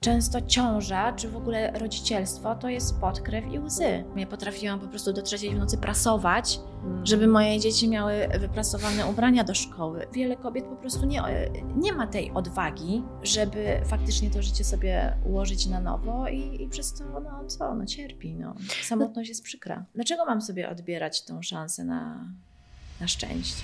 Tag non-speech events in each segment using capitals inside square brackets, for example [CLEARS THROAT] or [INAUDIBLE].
Często ciąża, czy w ogóle rodzicielstwo, to jest podkrew i łzy. Ja potrafiłam po prostu do trzeciej w nocy prasować, żeby moje dzieci miały wyprasowane ubrania do szkoły. Wiele kobiet po prostu nie, nie ma tej odwagi, żeby faktycznie to życie sobie ułożyć na nowo i, i przez to, no co, no cierpi, no. Samotność jest przykra. Dlaczego mam sobie odbierać tą szansę na, na szczęście.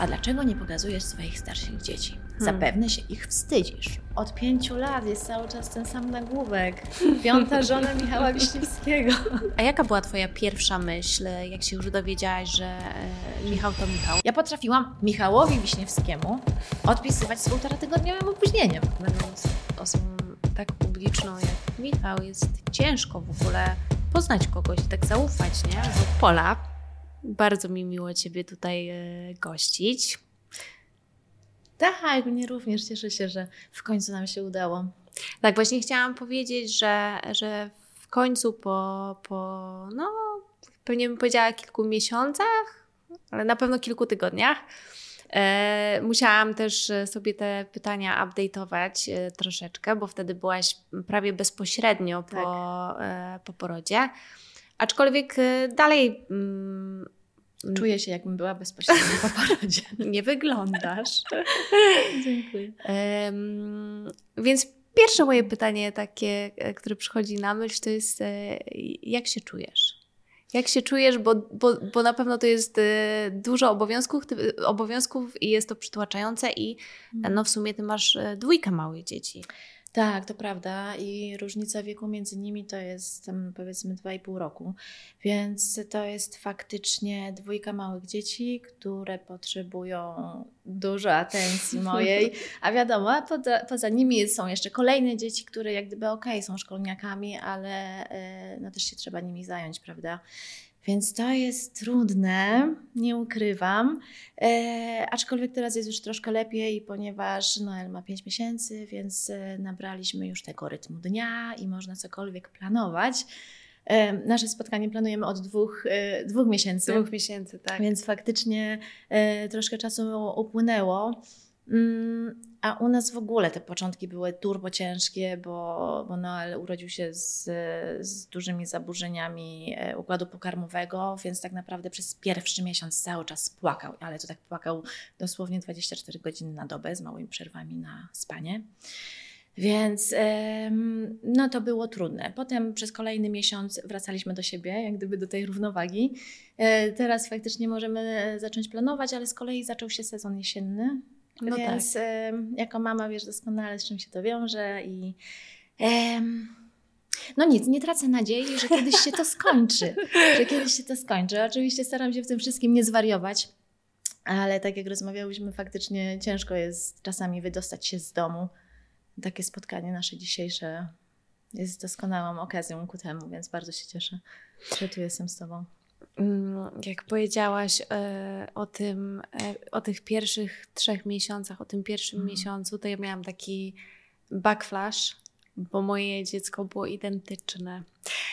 A dlaczego nie pokazujesz swoich starszych dzieci? Hmm. Zapewne się ich wstydzisz. Od pięciu lat jest cały czas ten sam nagłówek. Piąta żona Michała Wiśniewskiego. A jaka była Twoja pierwsza myśl, jak się już dowiedziałaś, że e, Michał to Michał? Ja potrafiłam Michałowi Wiśniewskiemu odpisywać z półtora tygodniowym opóźnieniem. Będąc osobą tak publiczną jak Michał, jest ciężko w ogóle poznać kogoś i tak zaufać, nie? Bo Pola, bardzo mi miło Ciebie tutaj e, gościć. Tak, mnie również cieszę się, że w końcu nam się udało. Tak, właśnie chciałam powiedzieć, że, że w końcu po, po, no, pewnie bym powiedziała kilku miesiącach, ale na pewno kilku tygodniach, e, musiałam też sobie te pytania update'ować e, troszeczkę, bo wtedy byłaś prawie bezpośrednio po, Tak. e, po porodzie. Aczkolwiek e, dalej mm, Czuję się, jakbym była bezpośrednio po porodzie. [LAUGHS] nie wyglądasz. [LAUGHS] Dziękuję. Em, więc pierwsze moje pytanie, takie, e, które przychodzi na myśl, to jest: e, jak się czujesz? Jak się czujesz, bo, bo, bo na pewno to jest e, dużo obowiązków, obowiązków i jest to przytłaczające, i Mhm. no w sumie ty masz dwójkę małych dzieci. Tak, to prawda. I różnica wieku między nimi to jest tam powiedzmy 2,5 roku. Więc to jest faktycznie dwójka małych dzieci, które potrzebują dużo atencji mojej. [LAUGHS] A wiadomo, poza, poza nimi są jeszcze kolejne dzieci, które jak gdyby okej, są szkolniakami, ale e, no też się trzeba nimi zająć, prawda? Więc to jest trudne, nie ukrywam. E, aczkolwiek teraz jest już troszkę lepiej, ponieważ Noel ma 5 miesięcy, więc e, nabraliśmy już tego rytmu dnia i można cokolwiek planować. E, nasze spotkanie planujemy od dwóch, e, dwóch miesięcy. miesięcy, tak. Więc faktycznie e, troszkę czasu upłynęło. Mm, a u nas w ogóle te początki były turbo ciężkie, bo, bo Noel urodził się z, z dużymi zaburzeniami e, układu pokarmowego, więc tak naprawdę przez pierwszy miesiąc cały czas płakał, ale to tak płakał dosłownie 24 godziny na dobę z małymi przerwami na spanie. Więc no to było trudne. Potem przez kolejny miesiąc wracaliśmy do siebie, jak gdyby do tej równowagi. E, Teraz faktycznie możemy zacząć planować, ale z kolei zaczął się sezon jesienny. No więc em, jako mama wiesz doskonale, z czym się to wiąże i em, no nic, nie tracę nadziei, że kiedyś się to skończy. Że kiedyś się to skończy. Oczywiście staram się w tym wszystkim nie zwariować, ale tak jak rozmawiałyśmy, faktycznie ciężko jest czasami wydostać się z domu. Takie spotkanie nasze dzisiejsze jest doskonałą okazją ku temu, więc bardzo się cieszę, że tu jestem z Tobą. Mm, Jak powiedziałaś e, o tym, e, o tych pierwszych trzech miesiącach, o tym pierwszym Mhm. miesiącu, to ja miałam taki backflash, bo moje dziecko było identyczne.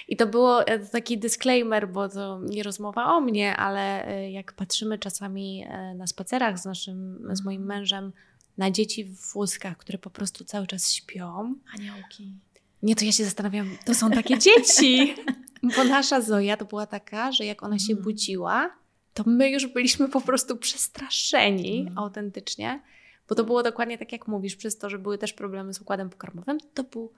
I to było e, taki disclaimer, bo to nie rozmowa o mnie, ale jak patrzymy czasami na spacerach z naszym, z moim mężem na dzieci w wózkach, które po prostu cały czas śpią, Aniołki. nie, to ja się zastanawiam, to są takie dzieci. [LAUGHS] Bo nasza Zoja to była taka, że jak ona się Mhm. budziła, to my już byliśmy po prostu przestraszeni Mhm. autentycznie. Bo to było dokładnie tak, jak mówisz, przez to, że były też problemy z układem pokarmowym, to był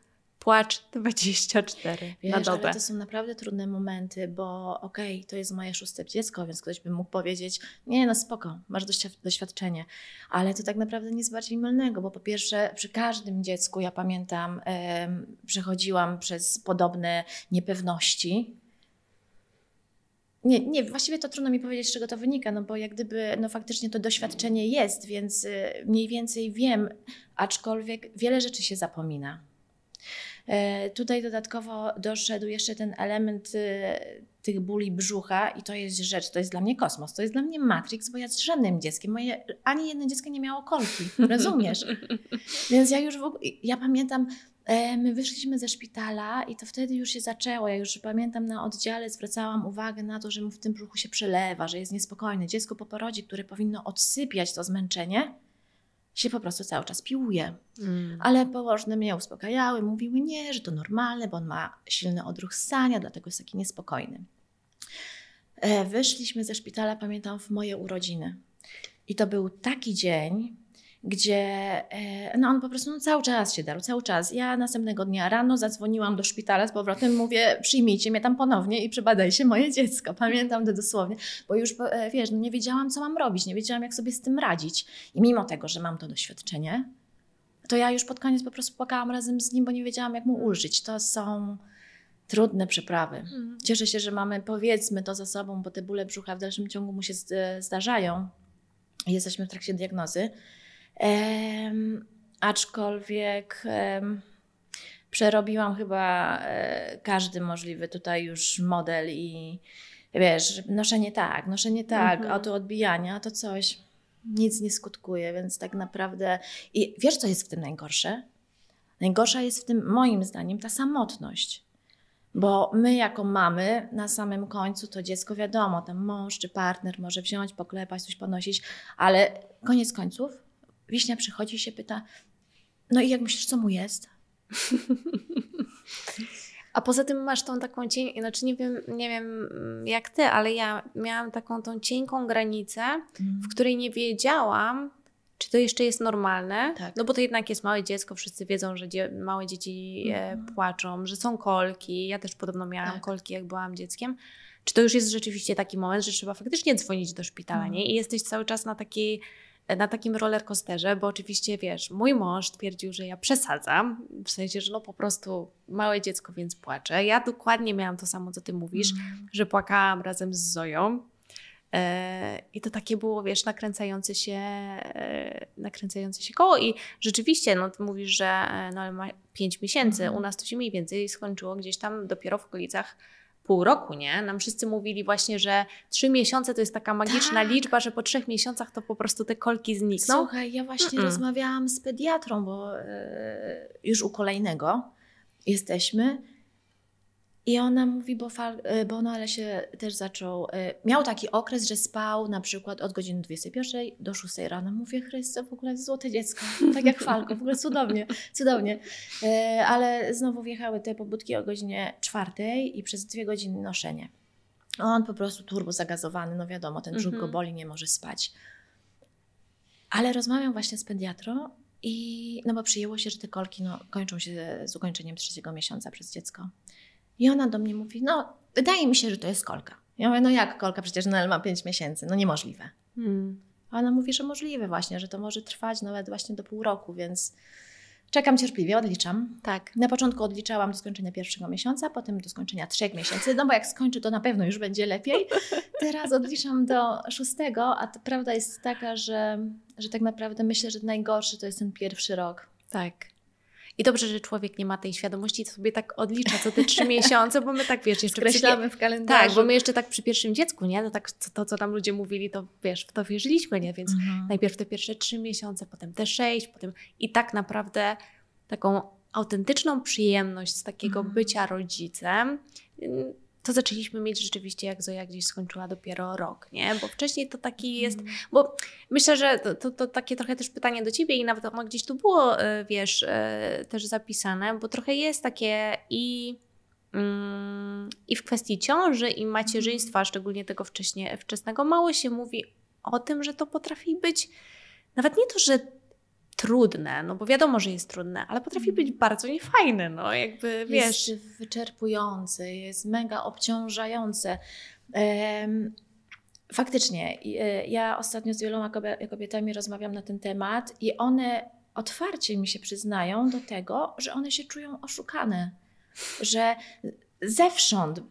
płacz 24 Wiesz, na dobę. ale to są naprawdę trudne momenty, bo okej, to jest moje szóste dziecko, więc ktoś by mógł powiedzieć, nie no spoko, masz doświadczenie, ale to tak naprawdę nic bardziej mylnego, bo po pierwsze przy każdym dziecku, ja pamiętam, przechodziłam przez podobne niepewności, nie, nie, właściwie to trudno mi powiedzieć, z czego to wynika, no bo jak gdyby, no faktycznie to doświadczenie jest, więc y, mniej więcej wiem, aczkolwiek wiele rzeczy się zapomina. E, Tutaj dodatkowo doszedł jeszcze ten element y, tych bóli brzucha i to jest rzecz, to jest dla mnie kosmos, to jest dla mnie Matrix, bo ja z żadnym dzieckiem, moje, ani jedno dziecko nie miało kolki, [LAUGHS] rozumiesz? Więc ja już w ogóle, ja pamiętam, e, my wyszliśmy ze szpitala i to wtedy już się zaczęło. Ja już pamiętam na oddziale zwracałam uwagę na to, że mu w tym brzuchu się przelewa, że jest niespokojny. Dziecko po porodzie, które powinno odsypiać to zmęczenie, się po prostu cały czas piłuje. Mm. Ale położne mnie uspokajały, mówiły nie, że to normalne, bo on ma silny odruch ssania, dlatego jest taki niespokojny. E, Wyszliśmy ze szpitala, pamiętam, w moje urodziny. I to był taki dzień, gdzie e, no on po prostu no, cały czas się darł, cały czas. Ja następnego dnia rano zadzwoniłam do szpitala z powrotem, mówię, przyjmijcie mnie tam ponownie i przebadajcie moje dziecko. Pamiętam to dosłownie, bo już, e, wiesz, no nie wiedziałam, co mam robić, nie wiedziałam, jak sobie z tym radzić. I mimo tego, że mam to doświadczenie, to ja już pod koniec po prostu płakałam razem z nim, bo nie wiedziałam, jak mu ulżyć. To są trudne przeprawy. Mm. Cieszę się, że mamy, powiedzmy, to za sobą, bo te bóle brzucha w dalszym ciągu mu się z- zdarzają. Jesteśmy w trakcie diagnozy. Em, aczkolwiek em, przerobiłam chyba e, każdy możliwy tutaj już model i wiesz, noszenie tak, noszenie tak, Mhm. a to odbijania, to coś nic nie skutkuje, więc tak naprawdę i wiesz, co jest w tym najgorsze? Najgorsza jest w tym, moim zdaniem, ta samotność. Bo my, jako mamy, na samym końcu to dziecko, wiadomo, tam mąż czy partner może wziąć, poklepać, coś ponosić, ale koniec końców wiśnia przychodzi i się pyta: No i jak myślisz, co mu jest? [LAUGHS] A poza tym masz tą taką cień, znaczy nie wiem, nie wiem mm, jak ty, ale ja miałam taką tą cienką granicę, w której nie wiedziałam, czy to jeszcze jest normalne. Tak. No bo to jednak jest małe dziecko, wszyscy wiedzą, że dzie- małe dzieci Mhm. płaczą, że są kolki. Ja też podobno miałam Tak. kolki, jak byłam dzieckiem. Czy to już jest rzeczywiście taki moment, że trzeba faktycznie dzwonić do szpitala, Mhm. nie? I jesteś cały czas na takiej na takim rollercoasterze, bo oczywiście wiesz, mój mąż twierdził, że ja przesadzam, w sensie, że no po prostu małe dziecko, więc płaczę. Ja dokładnie miałam to samo, co ty mówisz, Mhm. że płakałam razem z Zoją. E, I to takie było, wiesz, nakręcające się, e, nakręcające się koło. I rzeczywiście, no ty mówisz, że e, no, ma 5 miesięcy. Mhm. U nas to się mniej więcej skończyło gdzieś tam dopiero w okolicach pół roku, nie? Nam wszyscy mówili właśnie, że trzy miesiące to jest taka magiczna Tak. liczba, że po trzech miesiącach to po prostu te kolki znikną. Słuchaj, ja właśnie Mm-mm. rozmawiałam z pediatrą, bo e, już u kolejnego jesteśmy. I ona mówi, bo, fal, e, bo Noel się też zaczął. e, Miał taki okres, że spał na przykład od godziny 21 do 6 rano. Mówię, Chryste, w ogóle złote dziecko, tak jak Falko, w ogóle cudownie, cudownie. E, Ale znowu wjechały te pobudki o godzinie 4 i przez dwie godziny noszenie. On po prostu turbo zagazowany, no wiadomo, ten brzuch go Mhm. boli, nie może spać. Ale rozmawiam właśnie z pediatrą i no bo przyjęło się, że te kolki no, kończą się z ukończeniem trzeciego miesiąca przez dziecko. I ona do mnie mówi, no wydaje mi się, że to jest kolka. Ja mówię, no jak kolka, przecież Noel ma 5 miesięcy, no niemożliwe. Hmm. A ona mówi, że możliwe właśnie, że to może trwać nawet właśnie do pół roku, więc czekam cierpliwie, odliczam. Tak. Na początku odliczałam do skończenia pierwszego miesiąca, potem do skończenia trzech miesięcy, no bo jak skończę, to na pewno już będzie lepiej. Teraz odliczam do szóstego, a prawda jest taka, że, że tak naprawdę myślę, że najgorszy to jest ten pierwszy rok. Tak. I dobrze, że człowiek nie ma tej świadomości, to sobie tak odlicza co te trzy [LAUGHS] miesiące, bo my tak, wiesz, jeszcze Skreślamy w kalendarzu. Tak, bo my jeszcze tak przy pierwszym dziecku, nie? To tak to, co tam ludzie mówili, to wiesz, w to wierzyliśmy, nie? Więc Mhm. najpierw te pierwsze trzy miesiące, potem te sześć, potem i tak naprawdę taką autentyczną przyjemność z takiego Mhm. bycia rodzicem, to zaczęliśmy mieć rzeczywiście, jak Zoja gdzieś skończyła dopiero rok, nie? Bo wcześniej to taki jest, Mhm. bo myślę, że to, to, to takie trochę też pytanie do ciebie i nawet ono gdzieś tu było, e, wiesz, e, też zapisane, bo trochę jest takie i, mm, i w kwestii ciąży i macierzyństwa, szczególnie tego wcześnie, wczesnego, mało się mówi o tym, że to potrafi być nawet nie to, że trudne, no bo wiadomo, że jest trudne, ale potrafi być bardzo niefajne, no jakby, wiesz... Jest wyczerpujące, jest mega obciążające. Em, Faktycznie, e, ja ostatnio z wieloma kobie- kobietami rozmawiam na ten temat i one otwarcie mi się przyznają do tego, że one się czują oszukane, że zewsząd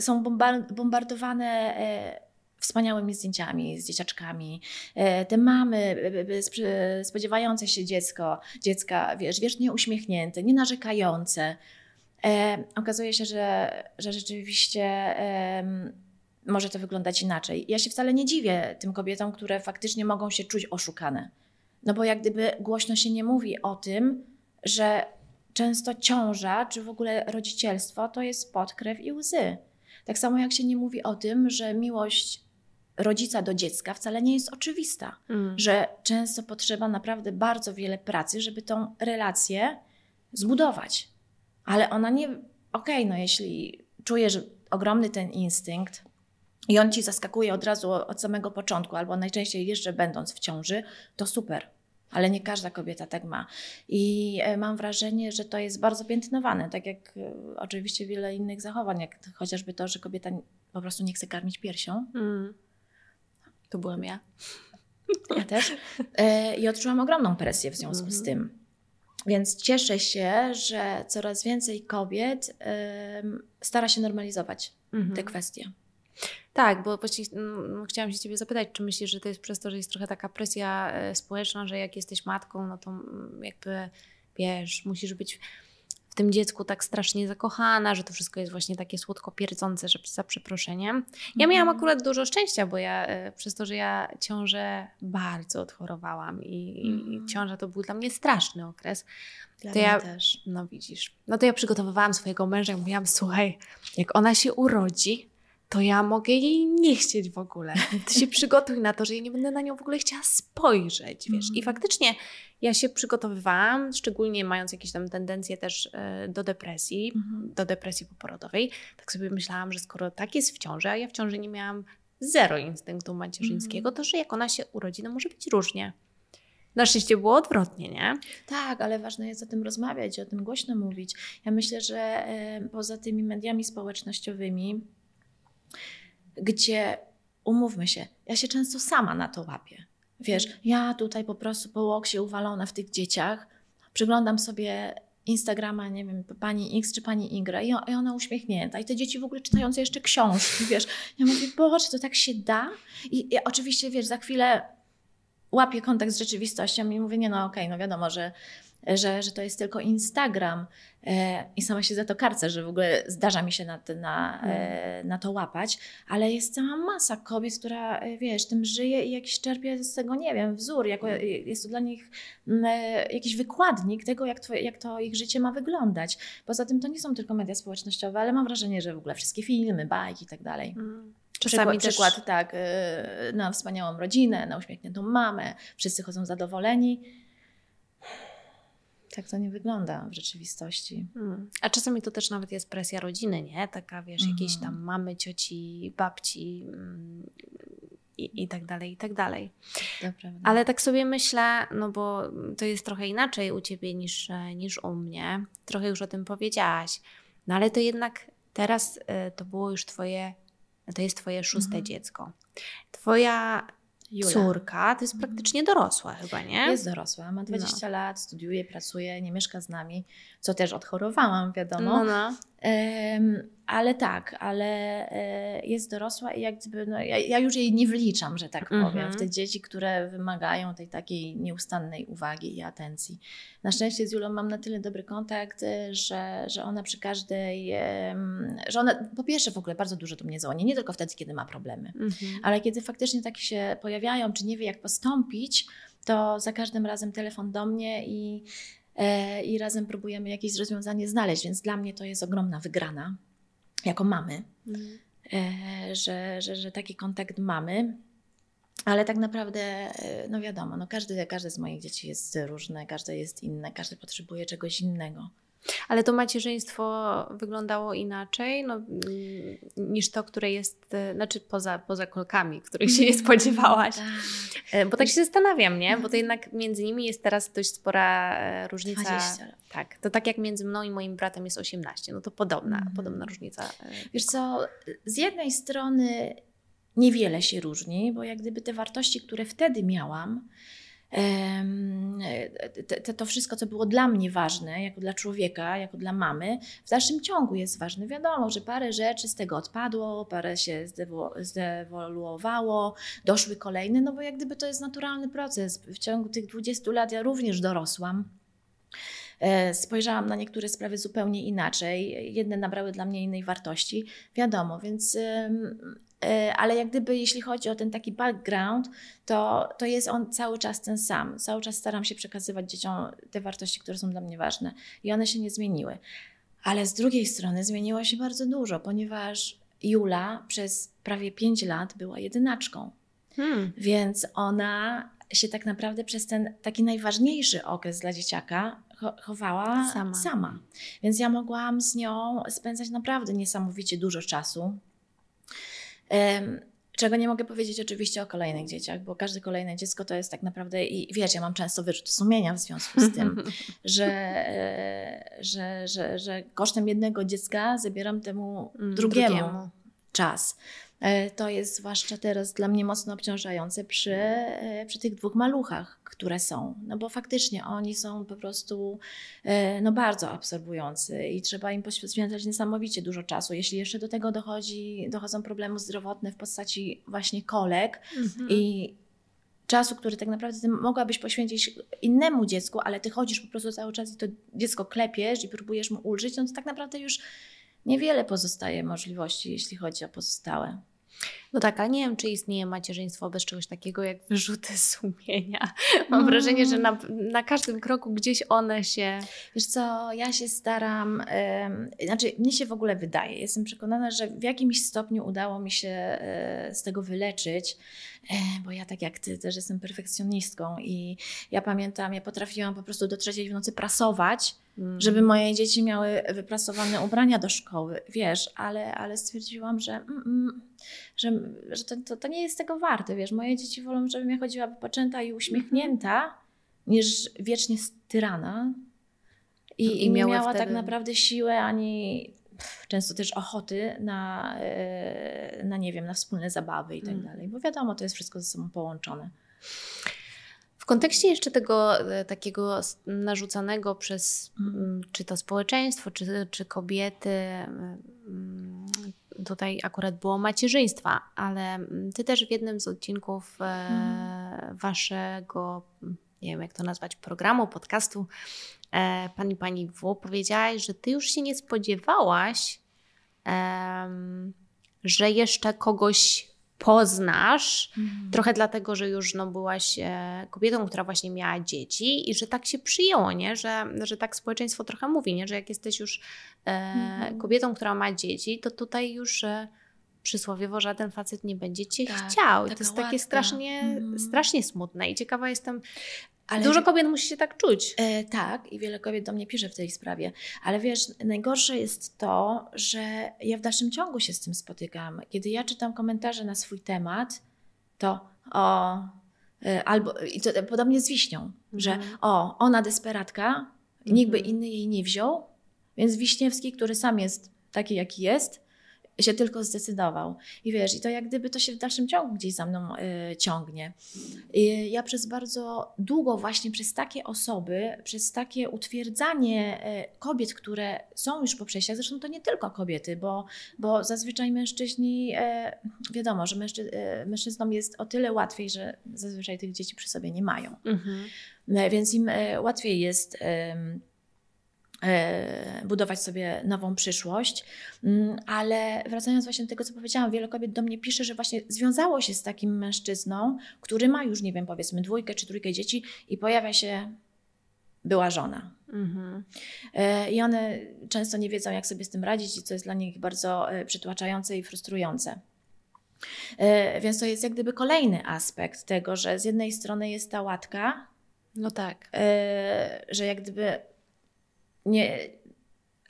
są bombar- bombardowane e, wspaniałymi zdjęciami z dzieciaczkami, e, te mamy e, e, e, spodziewające się dziecko, dziecka, wiesz, wiecznie uśmiechnięte, nie narzekające. E, okazuje się, że, że rzeczywiście em, może to wyglądać inaczej. Ja się wcale nie dziwię tym kobietom, które faktycznie mogą się czuć oszukane. No bo jak gdyby głośno się nie mówi o tym, że często ciąża, czy w ogóle rodzicielstwo to jest pot, krew i łzy. Tak samo jak się nie mówi o tym, że miłość rodzica do dziecka wcale nie jest oczywista, Mm. że często potrzeba naprawdę bardzo wiele pracy, żeby tą relację zbudować. Ale ona nie. Okej, no jeśli czujesz ogromny ten instynkt i on ci zaskakuje od razu od samego początku, albo najczęściej jeszcze będąc w ciąży, to super. Ale nie każda kobieta tak ma. I e, mam wrażenie, że to jest bardzo piętnowane, tak jak e, oczywiście wiele innych zachowań, jak chociażby to, że kobieta po prostu nie chce karmić piersią. Mm. To byłam ja. Ja też. E, I odczułam ogromną presję w związku z Mhm. tym. Więc cieszę się, że coraz więcej kobiet stara się normalizować Mhm. te kwestie. Tak, bo właściwie mm, chciałam się Ciebie zapytać, czy myślisz, że to jest przez to, że jest trochę taka presja e, społeczna, że jak jesteś matką, no to mm, jakby wiesz, musisz być tym dziecku tak strasznie zakochana, że to wszystko jest właśnie takie słodko pierdzące, że za przeproszeniem. Ja miałam Mhm. akurat dużo szczęścia, bo ja e, przez to, że ja ciążę bardzo odchorowałam i, i Mhm. ciąża to był dla mnie straszny okres. Dla To mnie ja- też. No widzisz. No to ja przygotowywałam swojego męża i mówiłam, słuchaj, jak ona się urodzi, to ja mogę jej nie chcieć w ogóle. Ty się [LAUGHS] przygotuj na to, że ja nie będę na nią w ogóle chciała spojrzeć, wiesz. I Mhm. faktycznie ja się przygotowywałam, szczególnie mając jakieś tam tendencje też e, do depresji, Mhm. do depresji poporodowej. Tak sobie myślałam, że skoro tak jest w ciąży, a ja w ciąży nie miałam zero instynktu macierzyńskiego, to że jak ona się urodzi, no może być różnie. Na szczęście było odwrotnie, nie? Tak, ale ważne jest o tym rozmawiać, o tym głośno mówić. Ja myślę, że e, poza tymi mediami społecznościowymi, gdzie umówmy się, ja się często sama na to łapię. Wiesz, ja tutaj po prostu po łokcie uwalona w tych dzieciach, przyglądam sobie Instagrama, nie wiem, pani X czy pani Y i ona uśmiechnięta i te dzieci w ogóle czytające jeszcze książki, wiesz. Ja mówię, Boże, to tak się da? I, i oczywiście, wiesz, za chwilę łapię kontakt z rzeczywistością i mówię, nie no okej, no wiadomo, że, że, że to jest tylko Instagram e, i sama się za to karcę, że w ogóle zdarza mi się na, to- na, e, na to łapać, ale jest cała masa kobiet, która, e, wiesz, tym żyje i jakiś czerpie z tego, nie wiem, wzór, jako, jest to dla nich mm, jakiś wykładnik tego, jak, twoje, jak to ich życie ma wyglądać. Poza tym to nie są tylko media społecznościowe, ale mam wrażenie, że w ogóle wszystkie filmy, bajki i tak dalej. Czasami Przykład, też... przykład tak, na wspaniałą rodzinę, na uśmiechniętą mamę, wszyscy chodzą zadowoleni. Tak to nie wygląda w rzeczywistości. Mm. A czasami to też nawet jest presja rodziny, nie? Taka, wiesz, Mhm. jakieś tam mamy, cioci, babci mm, i, i tak dalej, i tak dalej. Ale tak sobie myślę, no bo to jest trochę inaczej u Ciebie niż, e, niż u mnie. Trochę już o tym powiedziałaś. No ale to jednak teraz e, to było już Twoje, to jest Twoje szóste Mhm. dziecko. Twoja Jula córka to jest Mhm. praktycznie dorosła chyba, nie? jest dorosła, ma 20 lat, studiuje, pracuje, nie mieszka z nami, co też odchorowałam, wiadomo. No, no. Em, ale tak, ale e, jest dorosła i jak gdyby, no, ja, ja już jej nie wliczam, że tak powiem, Mhm. w te dzieci, które wymagają tej takiej nieustannej uwagi i atencji. Na szczęście z Julą mam na tyle dobry kontakt, e, że, że ona przy każdej, że ona po pierwsze w ogóle bardzo dużo do mnie dzwoni, nie tylko wtedy, kiedy ma problemy, Mhm. ale kiedy faktycznie takie się pojawiają, czy nie wie jak postąpić, to za każdym razem telefon do mnie i, e, i razem próbujemy jakieś rozwiązanie znaleźć, więc dla mnie to jest ogromna wygrana jako mamy, Mhm. e, że, że, że taki kontakt mamy. Ale tak naprawdę, e, no wiadomo, no każde, każde z moich dzieci jest różne, każde jest inne, każde potrzebuje czegoś innego. Ale to macierzyństwo wyglądało inaczej no, mm, niż to, które jest, e, znaczy poza, poza kolkami, których się nie spodziewałaś. Tak. E, Bo tak się zastanawiam, nie? Bo to jednak między nimi jest teraz dość spora e, różnica. 20 lat. Tak, to tak jak między mną i moim bratem jest 18, no to podobna, Mhm. podobna różnica. Wiesz co, z jednej strony niewiele się różni, bo jak gdyby te wartości, które wtedy miałam, to wszystko, co było dla mnie ważne, jako dla człowieka, jako dla mamy, w dalszym ciągu jest ważne. Wiadomo, że parę rzeczy z tego odpadło, parę się zdewo- zdewoluowało, doszły kolejne, no bo jak gdyby to jest naturalny proces. W ciągu tych 20 lat ja również dorosłam. E, Spojrzałam na niektóre sprawy zupełnie inaczej. Jedne nabrały dla mnie innej wartości. Wiadomo, więc. E, Ale jak gdyby, jeśli chodzi o ten taki background, to, to jest on cały czas ten sam. Cały czas staram się przekazywać dzieciom te wartości, które są dla mnie ważne. I one się nie zmieniły. Ale z drugiej strony zmieniło się bardzo dużo, ponieważ Jula przez prawie 5 lat była jedynaczką. Hmm. Więc ona się tak naprawdę przez ten taki najważniejszy okres dla dzieciaka cho- chowała Sama. sama. Więc ja mogłam z nią spędzać naprawdę niesamowicie dużo czasu. Czego nie mogę powiedzieć oczywiście o kolejnych dzieciach, bo każde kolejne dziecko to jest tak naprawdę, i wiesz, ja mam często wyrzut sumienia w związku z tym, [LAUGHS] że, że, że, że kosztem jednego dziecka zabieram temu Mm, drugiemu czas. E, To jest zwłaszcza teraz dla mnie mocno obciążające przy, e, przy tych dwóch maluchach, które są. No bo faktycznie oni są po prostu e, no bardzo absorbujący i trzeba im poświęcać niesamowicie dużo czasu. Jeśli jeszcze do tego dochodzi, dochodzą problemy zdrowotne w postaci właśnie kolek Mhm. i czasu, który tak naprawdę ty mogłabyś poświęcić innemu dziecku, ale ty chodzisz po prostu cały czas i to dziecko klepiesz i próbujesz mu ulżyć, no to tak naprawdę już niewiele pozostaje możliwości, jeśli chodzi o pozostałe. No tak, ale nie wiem, czy istnieje macierzyństwo bez czegoś takiego jak wyrzuty sumienia. [LAUGHS] Mam Mm. wrażenie, że na, na każdym kroku gdzieś one się. Wiesz co, ja się staram, em, znaczy mnie się w ogóle wydaje, jestem przekonana, że w jakimś stopniu udało mi się e, z tego wyleczyć, e, bo ja tak jak ty też jestem perfekcjonistką i ja pamiętam, ja potrafiłam po prostu do trzeciej w nocy prasować, Mm. żeby moje dzieci miały wyprasowane ubrania do szkoły, wiesz, ale, ale stwierdziłam, że, mm, mm, że, że to, to, to nie jest tego warte, wiesz, moje dzieci wolą, żebym ja chodziła wypoczęta i uśmiechnięta, niż wiecznie styrana i, I i nie miała tak wtedy- naprawdę siłę ani często też ochoty na, e, na nie wiem, na wspólne zabawy i tak Mm. dalej, bo wiadomo, to jest wszystko ze sobą połączone. W kontekście jeszcze tego e, takiego narzucanego przez Mhm. mm, czy to społeczeństwo, czy, czy kobiety, mm, tutaj akurat było macierzyństwa, ale mm, ty też w jednym z odcinków e, Mhm. waszego, mm, nie wiem jak to nazwać, programu, podcastu e, Pani Pani W powiedziałaś, że ty już się nie spodziewałaś, że jeszcze kogoś poznasz, Trochę dlatego, że już no, byłaś e, kobietą, która właśnie miała dzieci i że tak się przyjęło, nie? Że, że tak społeczeństwo trochę mówi, nie? że jak jesteś już e, Mhm. kobietą, która ma dzieci, to tutaj już e, przysłowiowo żaden facet nie będzie cię Tak, chciał. I to jest takie strasznie, Mhm. strasznie smutne i ciekawa jestem, Ale dużo kobiet musi się tak czuć. E, tak, i wiele kobiet do mnie pisze w tej sprawie, ale wiesz, najgorsze jest to, że ja w dalszym ciągu się z tym spotykam. Kiedy ja czytam komentarze na swój temat, to o, e, albo i to podobnie z wiśnią, że Mhm. o, ona desperatka, i nikt by Mhm. inny jej nie wziął, więc Wiśniewski, który sam jest taki, jaki jest, się tylko zdecydował. I wiesz, i to jak gdyby to się w dalszym ciągu gdzieś za mną e, ciągnie. I ja przez bardzo długo właśnie przez takie osoby, przez takie utwierdzanie e, kobiet, które są już po przejściach, zresztą to nie tylko kobiety, bo, bo zazwyczaj mężczyźni, e, wiadomo, że mężczy, mężczyznom jest o tyle łatwiej, że zazwyczaj tych dzieci przy sobie nie mają. Mhm. Więc im łatwiej jest budować sobie nową przyszłość. Mm, Ale wracając właśnie do tego, co powiedziałam, wiele kobiet do mnie pisze, że właśnie związało się z takim mężczyzną, który ma już, nie wiem, powiedzmy dwójkę czy trójkę dzieci i pojawia się była żona. Mhm. E, I one często nie wiedzą, jak sobie z tym radzić, i co jest dla nich bardzo e, przytłaczające i frustrujące. E, Więc to jest jak gdyby kolejny aspekt tego, że z jednej strony jest ta łatka, No tak. e, że jak gdyby nie.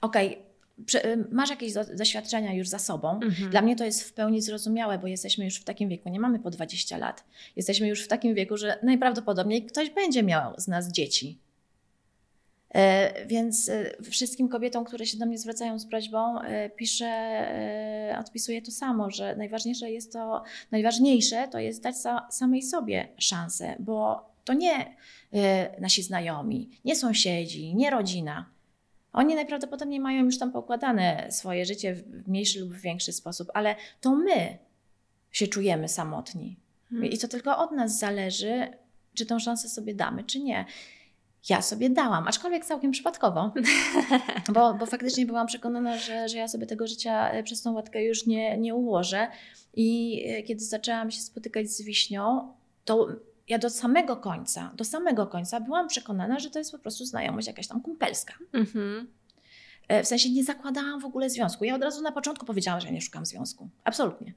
Okej, prze- masz jakieś do- doświadczenia już za sobą. Mhm. Dla mnie to jest w pełni zrozumiałe, bo jesteśmy już w takim wieku, nie mamy po 20 lat. Jesteśmy już w takim wieku, że najprawdopodobniej ktoś będzie miał z nas dzieci. E, Więc e, wszystkim kobietom, które się do mnie zwracają z prośbą, e, piszę, e, odpisuję to samo, że najważniejsze jest to, najważniejsze to jest dać sa, samej sobie szansę, bo to nie nasi znajomi, nie sąsiedzi, nie rodzina. Oni najprawdopodobniej mają już tam pokładane swoje życie w mniejszy lub większy sposób, ale to my się czujemy samotni. Mhm. I to tylko od nas zależy, czy tą szansę sobie damy, czy nie. Ja sobie dałam, aczkolwiek całkiem przypadkowo, [LAUGHS] bo, bo faktycznie byłam przekonana, że, że ja sobie tego życia e, przez tą łatkę już nie, nie ułożę. I e, kiedy zaczęłam się spotykać z wiśnią, to ja do samego końca, do samego końca byłam przekonana, że to jest po prostu znajomość jakaś tam kumpelska. Mhm. E, w sensie nie zakładałam w ogóle związku. Ja od razu na początku powiedziałam, że ja nie szukam związku. Absolutnie.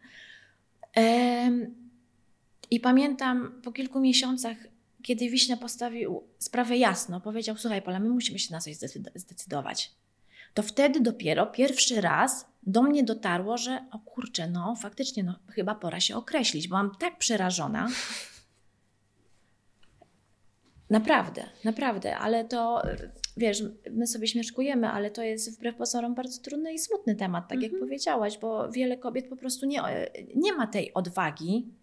I pamiętam po kilku miesiącach, kiedy Wiśnia postawił sprawę jasno, powiedział: Słuchaj, Pola, my musimy się na coś zdecydować. To wtedy dopiero pierwszy raz do mnie dotarło, że o kurczę, no faktycznie, no chyba pora się określić. Byłam tak przerażona. Naprawdę, naprawdę, ale to wiesz, my sobie śmieszkujemy, ale to jest wbrew pozorom bardzo trudny i smutny temat, tak jak mhm. powiedziałaś, bo wiele kobiet po prostu nie, nie ma tej odwagi,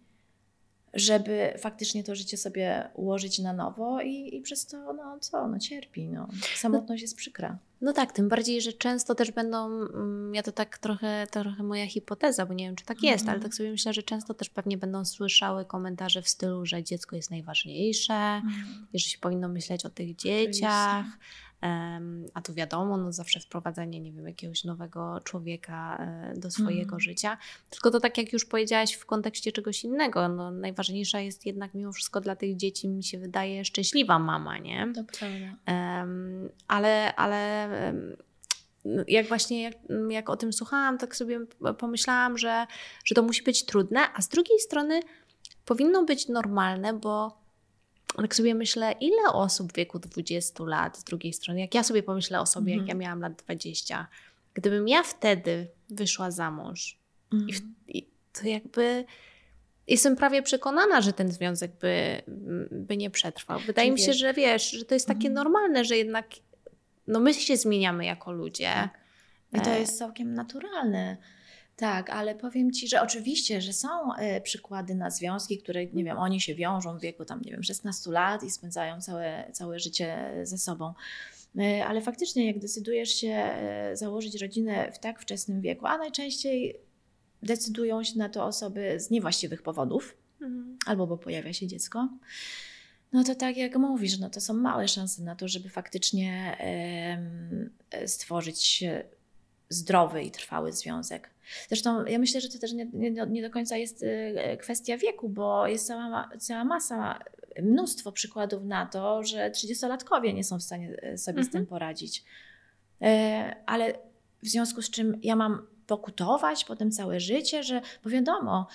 żeby faktycznie to życie sobie ułożyć na nowo i, i przez to, no co, no cierpi, no. Samotność jest przykra. No tak, tym bardziej, że często też będą, mm, ja to tak trochę, trochę moja hipoteza, bo nie wiem, czy tak jest, ale mhm. tak sobie myślę, że często też pewnie będą słyszały komentarze w stylu, że dziecko jest najważniejsze, mhm. że się powinno myśleć o tych dzieciach, a tu wiadomo, no zawsze wprowadzenie, nie wiem, jakiegoś nowego człowieka e, do swojego mhm. życia. Tylko to tak jak już powiedziałaś w kontekście czegoś innego, no najważniejsza jest jednak mimo wszystko dla tych dzieci, mi się wydaje, szczęśliwa mama, nie? To prawda. ale, ale jak właśnie jak, jak o tym słuchałam, tak sobie pomyślałam, że, że to musi być trudne, a z drugiej strony powinno być normalne, bo tak sobie myślę, ile osób w wieku 20 lat z drugiej strony, jak ja sobie pomyślę o sobie, jak ja mhm. miałam lat 20, gdybym ja wtedy wyszła za mąż, i, w, mhm. i to jakby jestem prawie przekonana, że ten związek by, by nie przetrwał. Wydaje mi się, że wiesz, że to jest takie mhm. normalne, że jednak no my się zmieniamy jako ludzie. Tak. I to e. jest całkiem naturalne. Tak, ale powiem Ci, że oczywiście, że są y, przykłady na związki, które, nie wiem, oni się wiążą w wieku tam, nie wiem, 16 lat i spędzają całe, całe życie ze sobą. Y, ale faktycznie, jak decydujesz się y, założyć rodzinę w tak wczesnym wieku, a najczęściej decydują się na to osoby z niewłaściwych powodów, mhm. albo bo pojawia się dziecko, no to tak jak mówisz, no to są małe szanse na to, żeby faktycznie stworzyć zdrowy i trwały związek. Zresztą ja myślę, że to też nie, nie, nie do końca jest y, kwestia wieku, bo jest cała, cała masa, mnóstwo przykładów na to, że 30-latkowie nie są w stanie y, sobie mhm. z tym mhm. poradzić. E, ale w związku z czym ja mam pokutować potem całe życie, że, bo wiadomo,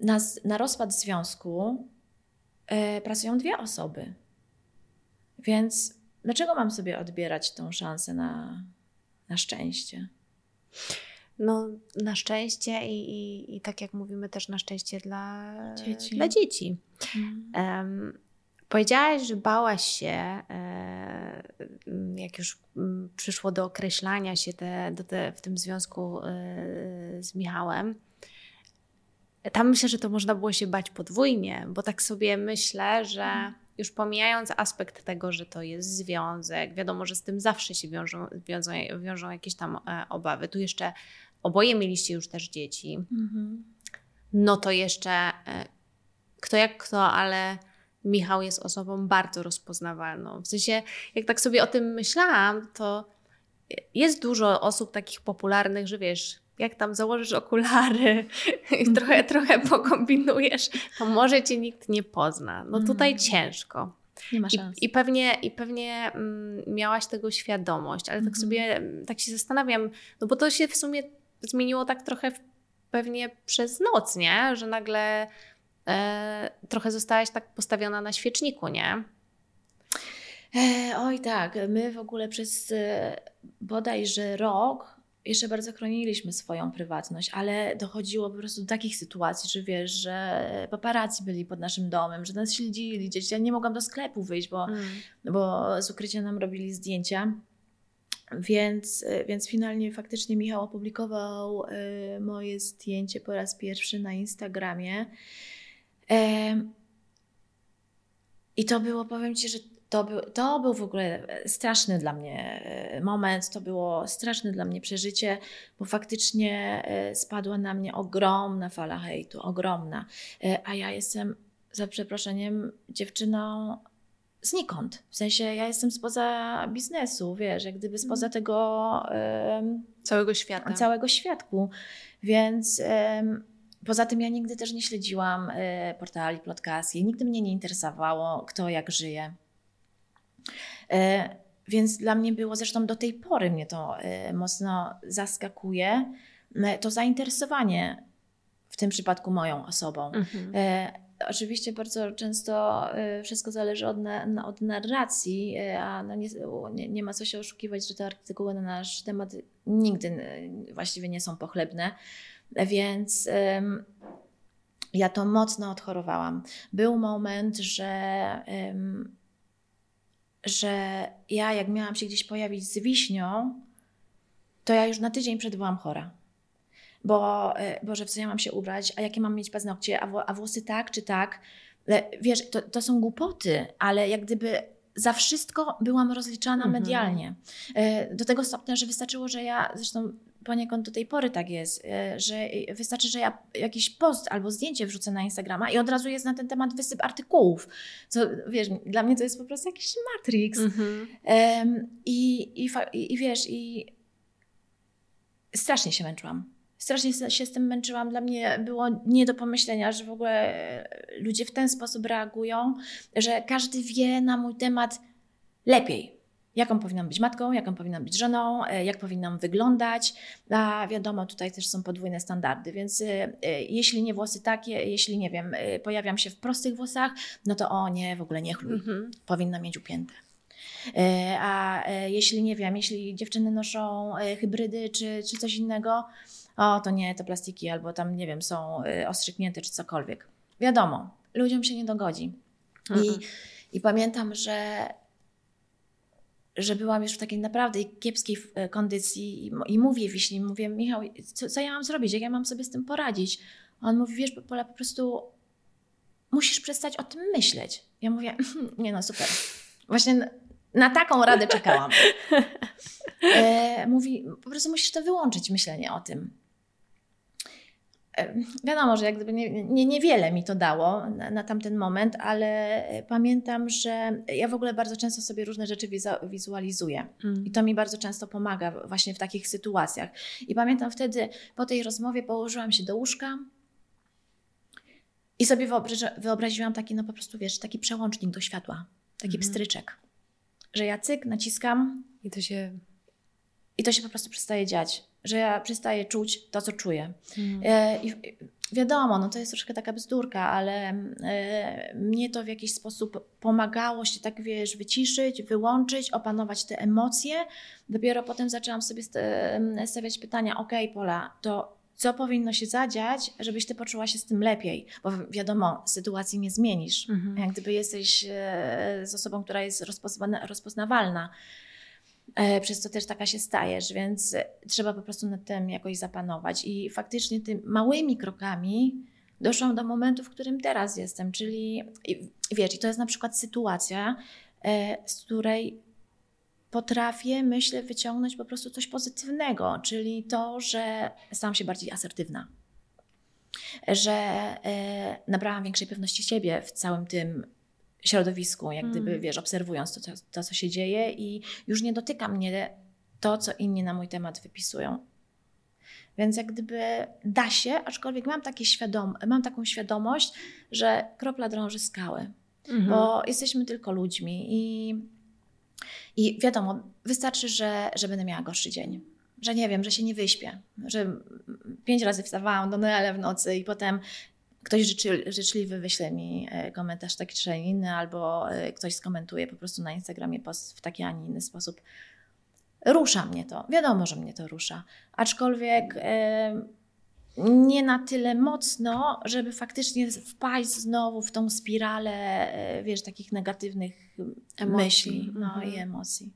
na, na rozpad związku pracują dwie osoby. Więc dlaczego mam sobie odbierać tą szansę na, na szczęście? No, na szczęście i, i, i tak jak mówimy, też na szczęście dla dzieci. Dla dzieci. Um, powiedziałaś, że bałaś się, e, jak już przyszło do określania się te, do te, w tym związku e, z Michałem. Tam myślę, że to można było się bać podwójnie, bo tak sobie myślę, że mhm. Już pomijając aspekt tego, że to jest związek, wiadomo, że z tym zawsze się wiążą, wiążą, wiążą jakieś tam e, obawy. Tu jeszcze oboje mieliście już też dzieci, mhm. no to jeszcze e, kto jak kto, ale Michał jest osobą bardzo rozpoznawalną. W sensie, jak tak sobie o tym myślałam, to jest dużo osób takich popularnych, że wiesz, jak tam założysz okulary i trochę, trochę pokombinujesz, to może cię nikt nie pozna. No tutaj mm. ciężko. Nie ma szans. I, i pewnie, i pewnie mm, miałaś tego świadomość, ale tak mhm. sobie tak się zastanawiam, no bo to się w sumie zmieniło tak trochę pewnie przez noc, nie? Że nagle e, trochę zostałaś tak postawiona na świeczniku, nie? E, oj tak, my w ogóle przez e, bodajże rok jeszcze bardzo chroniliśmy swoją prywatność, ale dochodziło po prostu do takich sytuacji, że wiesz, że paparazzi byli pod naszym domem, że nas śledzili gdzieś. Ja nie mogłam do sklepu wyjść, bo, mm. bo z ukrycia nam robili zdjęcia. Więc, więc finalnie faktycznie Michał opublikował y, moje zdjęcie po raz pierwszy na Instagramie. I to było, powiem Ci, że to był, to był w ogóle straszny dla mnie y, moment, to było straszne dla mnie przeżycie, bo faktycznie spadła na mnie ogromna fala hejtu, ogromna. A ja jestem, za przeproszeniem, dziewczyną znikąd. W sensie ja jestem spoza biznesu, wiesz, jak gdyby spoza mhm. tego całego świata. Całego światku. Więc poza tym ja nigdy też nie śledziłam portali plotkarskich, nigdy mnie nie interesowało, kto jak żyje. E, więc dla mnie było, zresztą do tej pory mnie to e, mocno zaskakuje, e, to zainteresowanie w tym przypadku moją osobą. Mhm. Oczywiście bardzo często wszystko zależy od, na, od narracji, a no nie, nie, ma co się oszukiwać, że te artykuły na nasz temat nigdy właściwie nie są pochlebne. Więc ja to mocno odchorowałam. Był moment, że, że ja, jak miałam się gdzieś pojawić z wiśnią, to ja już na tydzień przed byłam chora. Bo, e, Boże, w co ja mam się ubrać, a jakie mam mieć paznokcie, a, a włosy tak czy tak. Wiesz, to, to są głupoty, ale jak gdyby za wszystko byłam rozliczana mhm. medialnie. E, do tego stopnia, że wystarczyło, że ja, zresztą poniekąd do tej pory tak jest, e, że wystarczy, że ja jakiś post albo zdjęcie wrzucę na Instagrama i od razu jest na ten temat wysyp artykułów. Co, wiesz, dla mnie to jest po prostu jakiś matrix. Mhm. Um, i, i, i, I wiesz, i strasznie się męczyłam. Strasznie się z tym męczyłam. Dla mnie było nie do pomyślenia, że w ogóle ludzie w ten sposób reagują, że każdy wie na mój temat lepiej jaką powinnam być matką, jaką powinnam być żoną, e, jak powinnam wyglądać. A wiadomo, tutaj też są podwójne standardy, więc e, e, jeśli nie włosy takie, jeśli nie wiem, pojawiam się w prostych włosach, no to o nie, w ogóle nie chluj, mhm. powinna mieć upięte. A jeśli nie wiem, jeśli dziewczyny noszą hybrydy czy, czy coś innego, o to nie, to plastiki albo tam nie wiem, są ostrzyknięte czy cokolwiek. Wiadomo, ludziom się nie dogodzi. Mhm. I, I pamiętam, że że byłam już w takiej naprawdę kiepskiej e, kondycji i, i mówię Wiśni, mówię Michał, co, co, ja mam zrobić, jak ja mam sobie z tym poradzić? A on mówi, wiesz Pola, po prostu musisz przestać o tym myśleć. Ja mówię, [LAUGHS] nie no, super. Właśnie na, na taką radę czekałam. [LAUGHS] E, mówi, po prostu musisz to wyłączyć, myślenie o tym wiadomo, że jak gdyby nie, nie, niewiele mi to dało na, na, tamten moment, ale pamiętam, że ja w ogóle bardzo często sobie różne rzeczy wizualizuję. Mm. I to mi bardzo często pomaga właśnie w takich sytuacjach. I pamiętam wtedy po tej rozmowie położyłam się do łóżka i sobie wyobraziłam taki, no po prostu wiesz, taki przełącznik do światła, taki mm. pstryczek, że ja cyk, naciskam i to się... I to się po prostu przestaje dziać że ja przestaję czuć to, co czuję. Mm. E, I wiadomo, no to jest troszkę taka bzdurka, ale e, mnie to w jakiś sposób pomagało się tak, wiesz, wyciszyć, wyłączyć, opanować te emocje. Dopiero potem zaczęłam sobie stawiać pytania, ok, Pola, to co powinno się zadziać, żebyś ty poczuła się z tym lepiej? Bo wiadomo, sytuacji nie zmienisz. Mhm. Jak gdyby jesteś e, z osobą, która jest rozpoznawalna. E, przez co też taka się stajesz, więc trzeba po prostu nad tym jakoś zapanować. I faktycznie tymi małymi krokami doszłam do momentu, w którym teraz jestem, czyli wiesz, i to jest na przykład sytuacja, e, z której potrafię, myślę, wyciągnąć po prostu coś pozytywnego, czyli to, że stałam się bardziej asertywna. Że e, nabrałam większej pewności siebie w całym tym środowisku, jak gdyby, mm. wiesz, obserwując to, to, to, co się dzieje i już nie dotyka mnie to, co inni na mój temat wypisują. Więc jak gdyby da się, aczkolwiek mam, takie świadom, mam taką świadomość, że kropla drąży skały, mm -hmm. bo jesteśmy tylko ludźmi i, i wiadomo, wystarczy, że, że będę miała gorszy dzień. Że nie wiem, że się nie wyśpię, że pięć razy wstawałam do Noele w nocy i potem ktoś życzy, życzliwy wyśle mi e, komentarz taki czy inny, albo e, ktoś skomentuje po prostu na Instagramie post w taki, a nie inny sposób. Rusza mnie to. Wiadomo, że mnie to rusza. Aczkolwiek e, nie na tyle mocno, żeby faktycznie wpaść znowu w tą spiralę, wiesz, takich negatywnych emocji. myśli no, mhm. i emocji.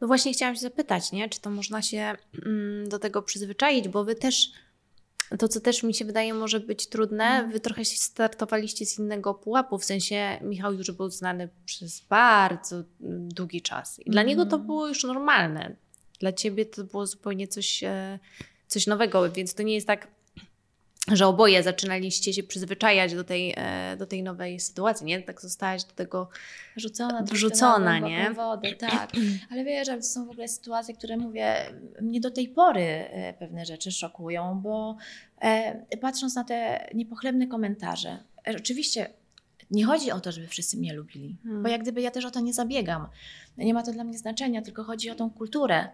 No właśnie chciałam się zapytać, nie? czy to można się mm, do tego przyzwyczaić, bo wy też to, co też mi się wydaje może być trudne, mhm. wy trochę startowaliście z innego pułapu, w sensie Michał już był znany przez bardzo długi czas. I dla niego to mhm. było już normalne. Dla ciebie to było zupełnie coś, e, coś nowego, więc to nie jest tak, że oboje zaczynaliście się przyzwyczajać do tej, e, do tej nowej sytuacji, nie? Tak zostałaś do tego rzucona, rzucona nie? wodę, [CLEARS THROAT] tak. Ale wiesz, to są w ogóle sytuacje, które mówię, mnie do tej pory e, pewne rzeczy szokują, bo e, patrząc na te niepochlebne komentarze, oczywiście nie chodzi o to, żeby wszyscy mnie lubili, Hmm. bo jak gdyby ja też o to nie zabiegam. Nie ma to dla mnie znaczenia, tylko chodzi o tą kulturę,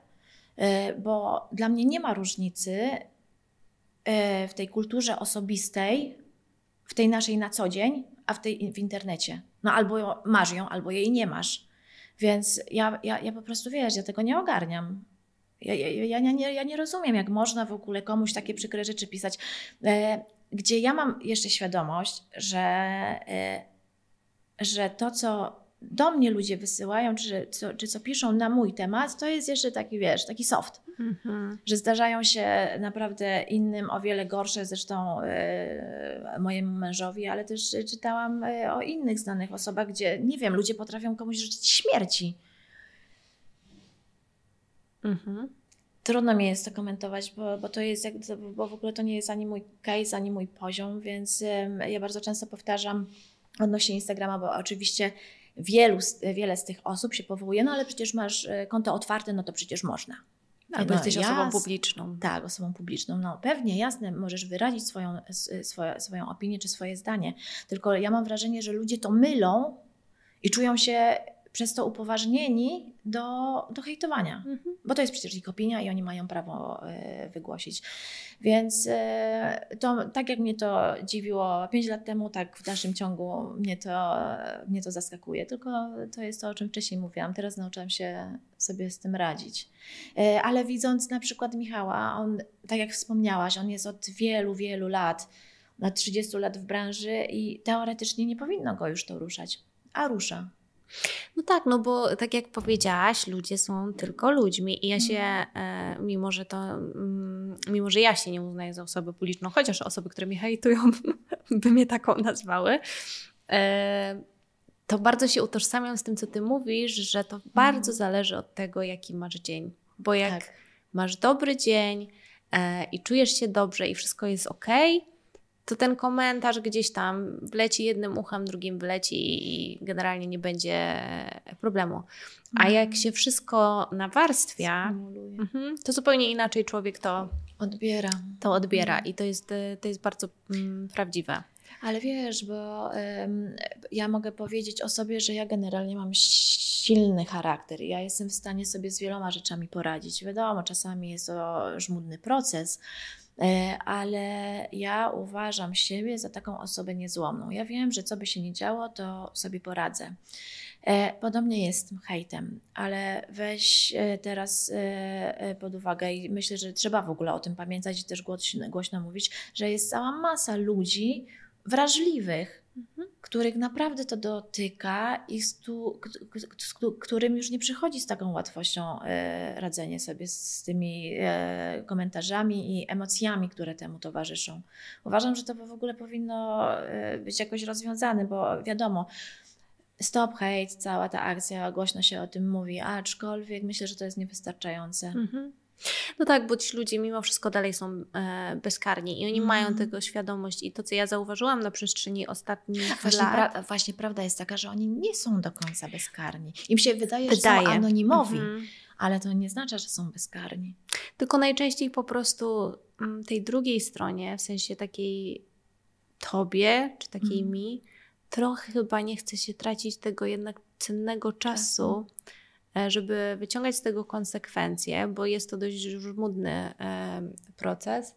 bo dla mnie nie ma różnicy w tej kulturze osobistej, w tej naszej na co dzień, a w tej w internecie. No albo masz ją, albo jej nie masz. Więc ja, ja, ja po prostu, wiesz, ja tego nie ogarniam. Ja, ja, ja, ja, nie, ja nie rozumiem, jak można w ogóle komuś takie przykre rzeczy pisać. E, gdzie ja mam jeszcze świadomość, że, e, że to, co do mnie ludzie wysyłają, czy co, czy co piszą na mój temat, to jest jeszcze taki, wiesz, taki soft. Mhm. Że zdarzają się naprawdę innym o wiele gorsze, zresztą e, mojemu mężowi, ale też czytałam e, o innych znanych osobach, gdzie, nie wiem, ludzie potrafią komuś życzyć śmierci. Mhm. Trudno mi jest to komentować, bo, bo to jest jak, bo w ogóle to nie jest ani mój case, ani mój poziom, więc ja bardzo często powtarzam odnośnie Instagrama, bo oczywiście wielu, wiele z tych osób się powołuje, no ale przecież masz e, konto otwarte, no to przecież można. Albo No, jesteś osobą jas- publiczną. Tak, osobą publiczną. No pewnie, jasne, możesz wyrazić swoją, s- swoją, swoją opinię czy swoje zdanie. Tylko ja mam wrażenie, że ludzie to mylą i czują się przez to upoważnieni do, do hejtowania. Mhm. Bo to jest przecież ich opinia i oni mają prawo e, wygłosić. Więc e, to tak jak mnie to dziwiło 5 lat temu, tak w dalszym ciągu mnie to, mnie to zaskakuje. Tylko to jest to, o czym wcześniej mówiłam. Teraz nauczyłam się sobie z tym radzić. E, Ale widząc na przykład Michała, on, tak jak wspomniałaś, on jest od wielu, wielu lat, na 30 lat w branży i teoretycznie nie powinno go już to ruszać. A rusza. No tak, no bo tak jak powiedziałaś, ludzie są tylko ludźmi i ja się, Mhm. e, mimo że to, mm, mimo że ja się nie uznaję za osobę publiczną, chociaż osoby, które mnie hejtują, [LAUGHS] by mnie taką nazwały, e, to bardzo się utożsamiam z tym, co ty mówisz, że to bardzo zależy od tego, jaki masz dzień. Bo jak Tak. masz dobry dzień e, i czujesz się dobrze i wszystko jest ok, to ten komentarz gdzieś tam wleci jednym uchem, drugim wyleci i generalnie nie będzie problemu. A Mhm. jak się wszystko nawarstwia, mhm, to zupełnie inaczej człowiek to, Odbiera. to odbiera Mhm. i to jest, to jest bardzo mm, prawdziwe. Ale wiesz, bo em, ja mogę powiedzieć o sobie, że ja generalnie mam silny charakter. Ja jestem w stanie sobie z wieloma rzeczami poradzić. Wiadomo, czasami jest to żmudny proces, ale ja uważam siebie za taką osobę niezłomną. Ja wiem, że co by się nie działo, to sobie poradzę. E, Podobnie jest z tym hejtem, ale weź e, teraz e, e, pod uwagę i myślę, że trzeba w ogóle o tym pamiętać i też głośno, głośno mówić, że jest cała masa ludzi wrażliwych, których naprawdę to dotyka i z, tu, z któ- którym już nie przychodzi z taką łatwością e, radzenie sobie z tymi e, komentarzami i emocjami, które temu towarzyszą. Uważam, że to w ogóle powinno e, być jakoś rozwiązane, bo wiadomo, Stop hate, cała ta akcja, głośno się o tym mówi, aczkolwiek myślę, że to jest niewystarczające. Mhm. No tak, bo ci ludzie mimo wszystko dalej są e, bezkarni i oni Mhm. mają tego świadomość. I to, co ja zauważyłam na przestrzeni ostatnich Właśnie, lat. pra- właśnie prawda jest taka, że oni nie są do końca bezkarni. Im się wydaje, że Wydaje. są anonimowi, Mhm. ale to nie znaczy, że są bezkarni. Tylko najczęściej po prostu mm, tej drugiej stronie, w sensie takiej tobie, czy takiej Mhm. mi, trochę chyba nie chce się tracić tego jednak cennego czasu, e, żeby wyciągać z tego konsekwencje, bo jest to dość żmudny e, proces.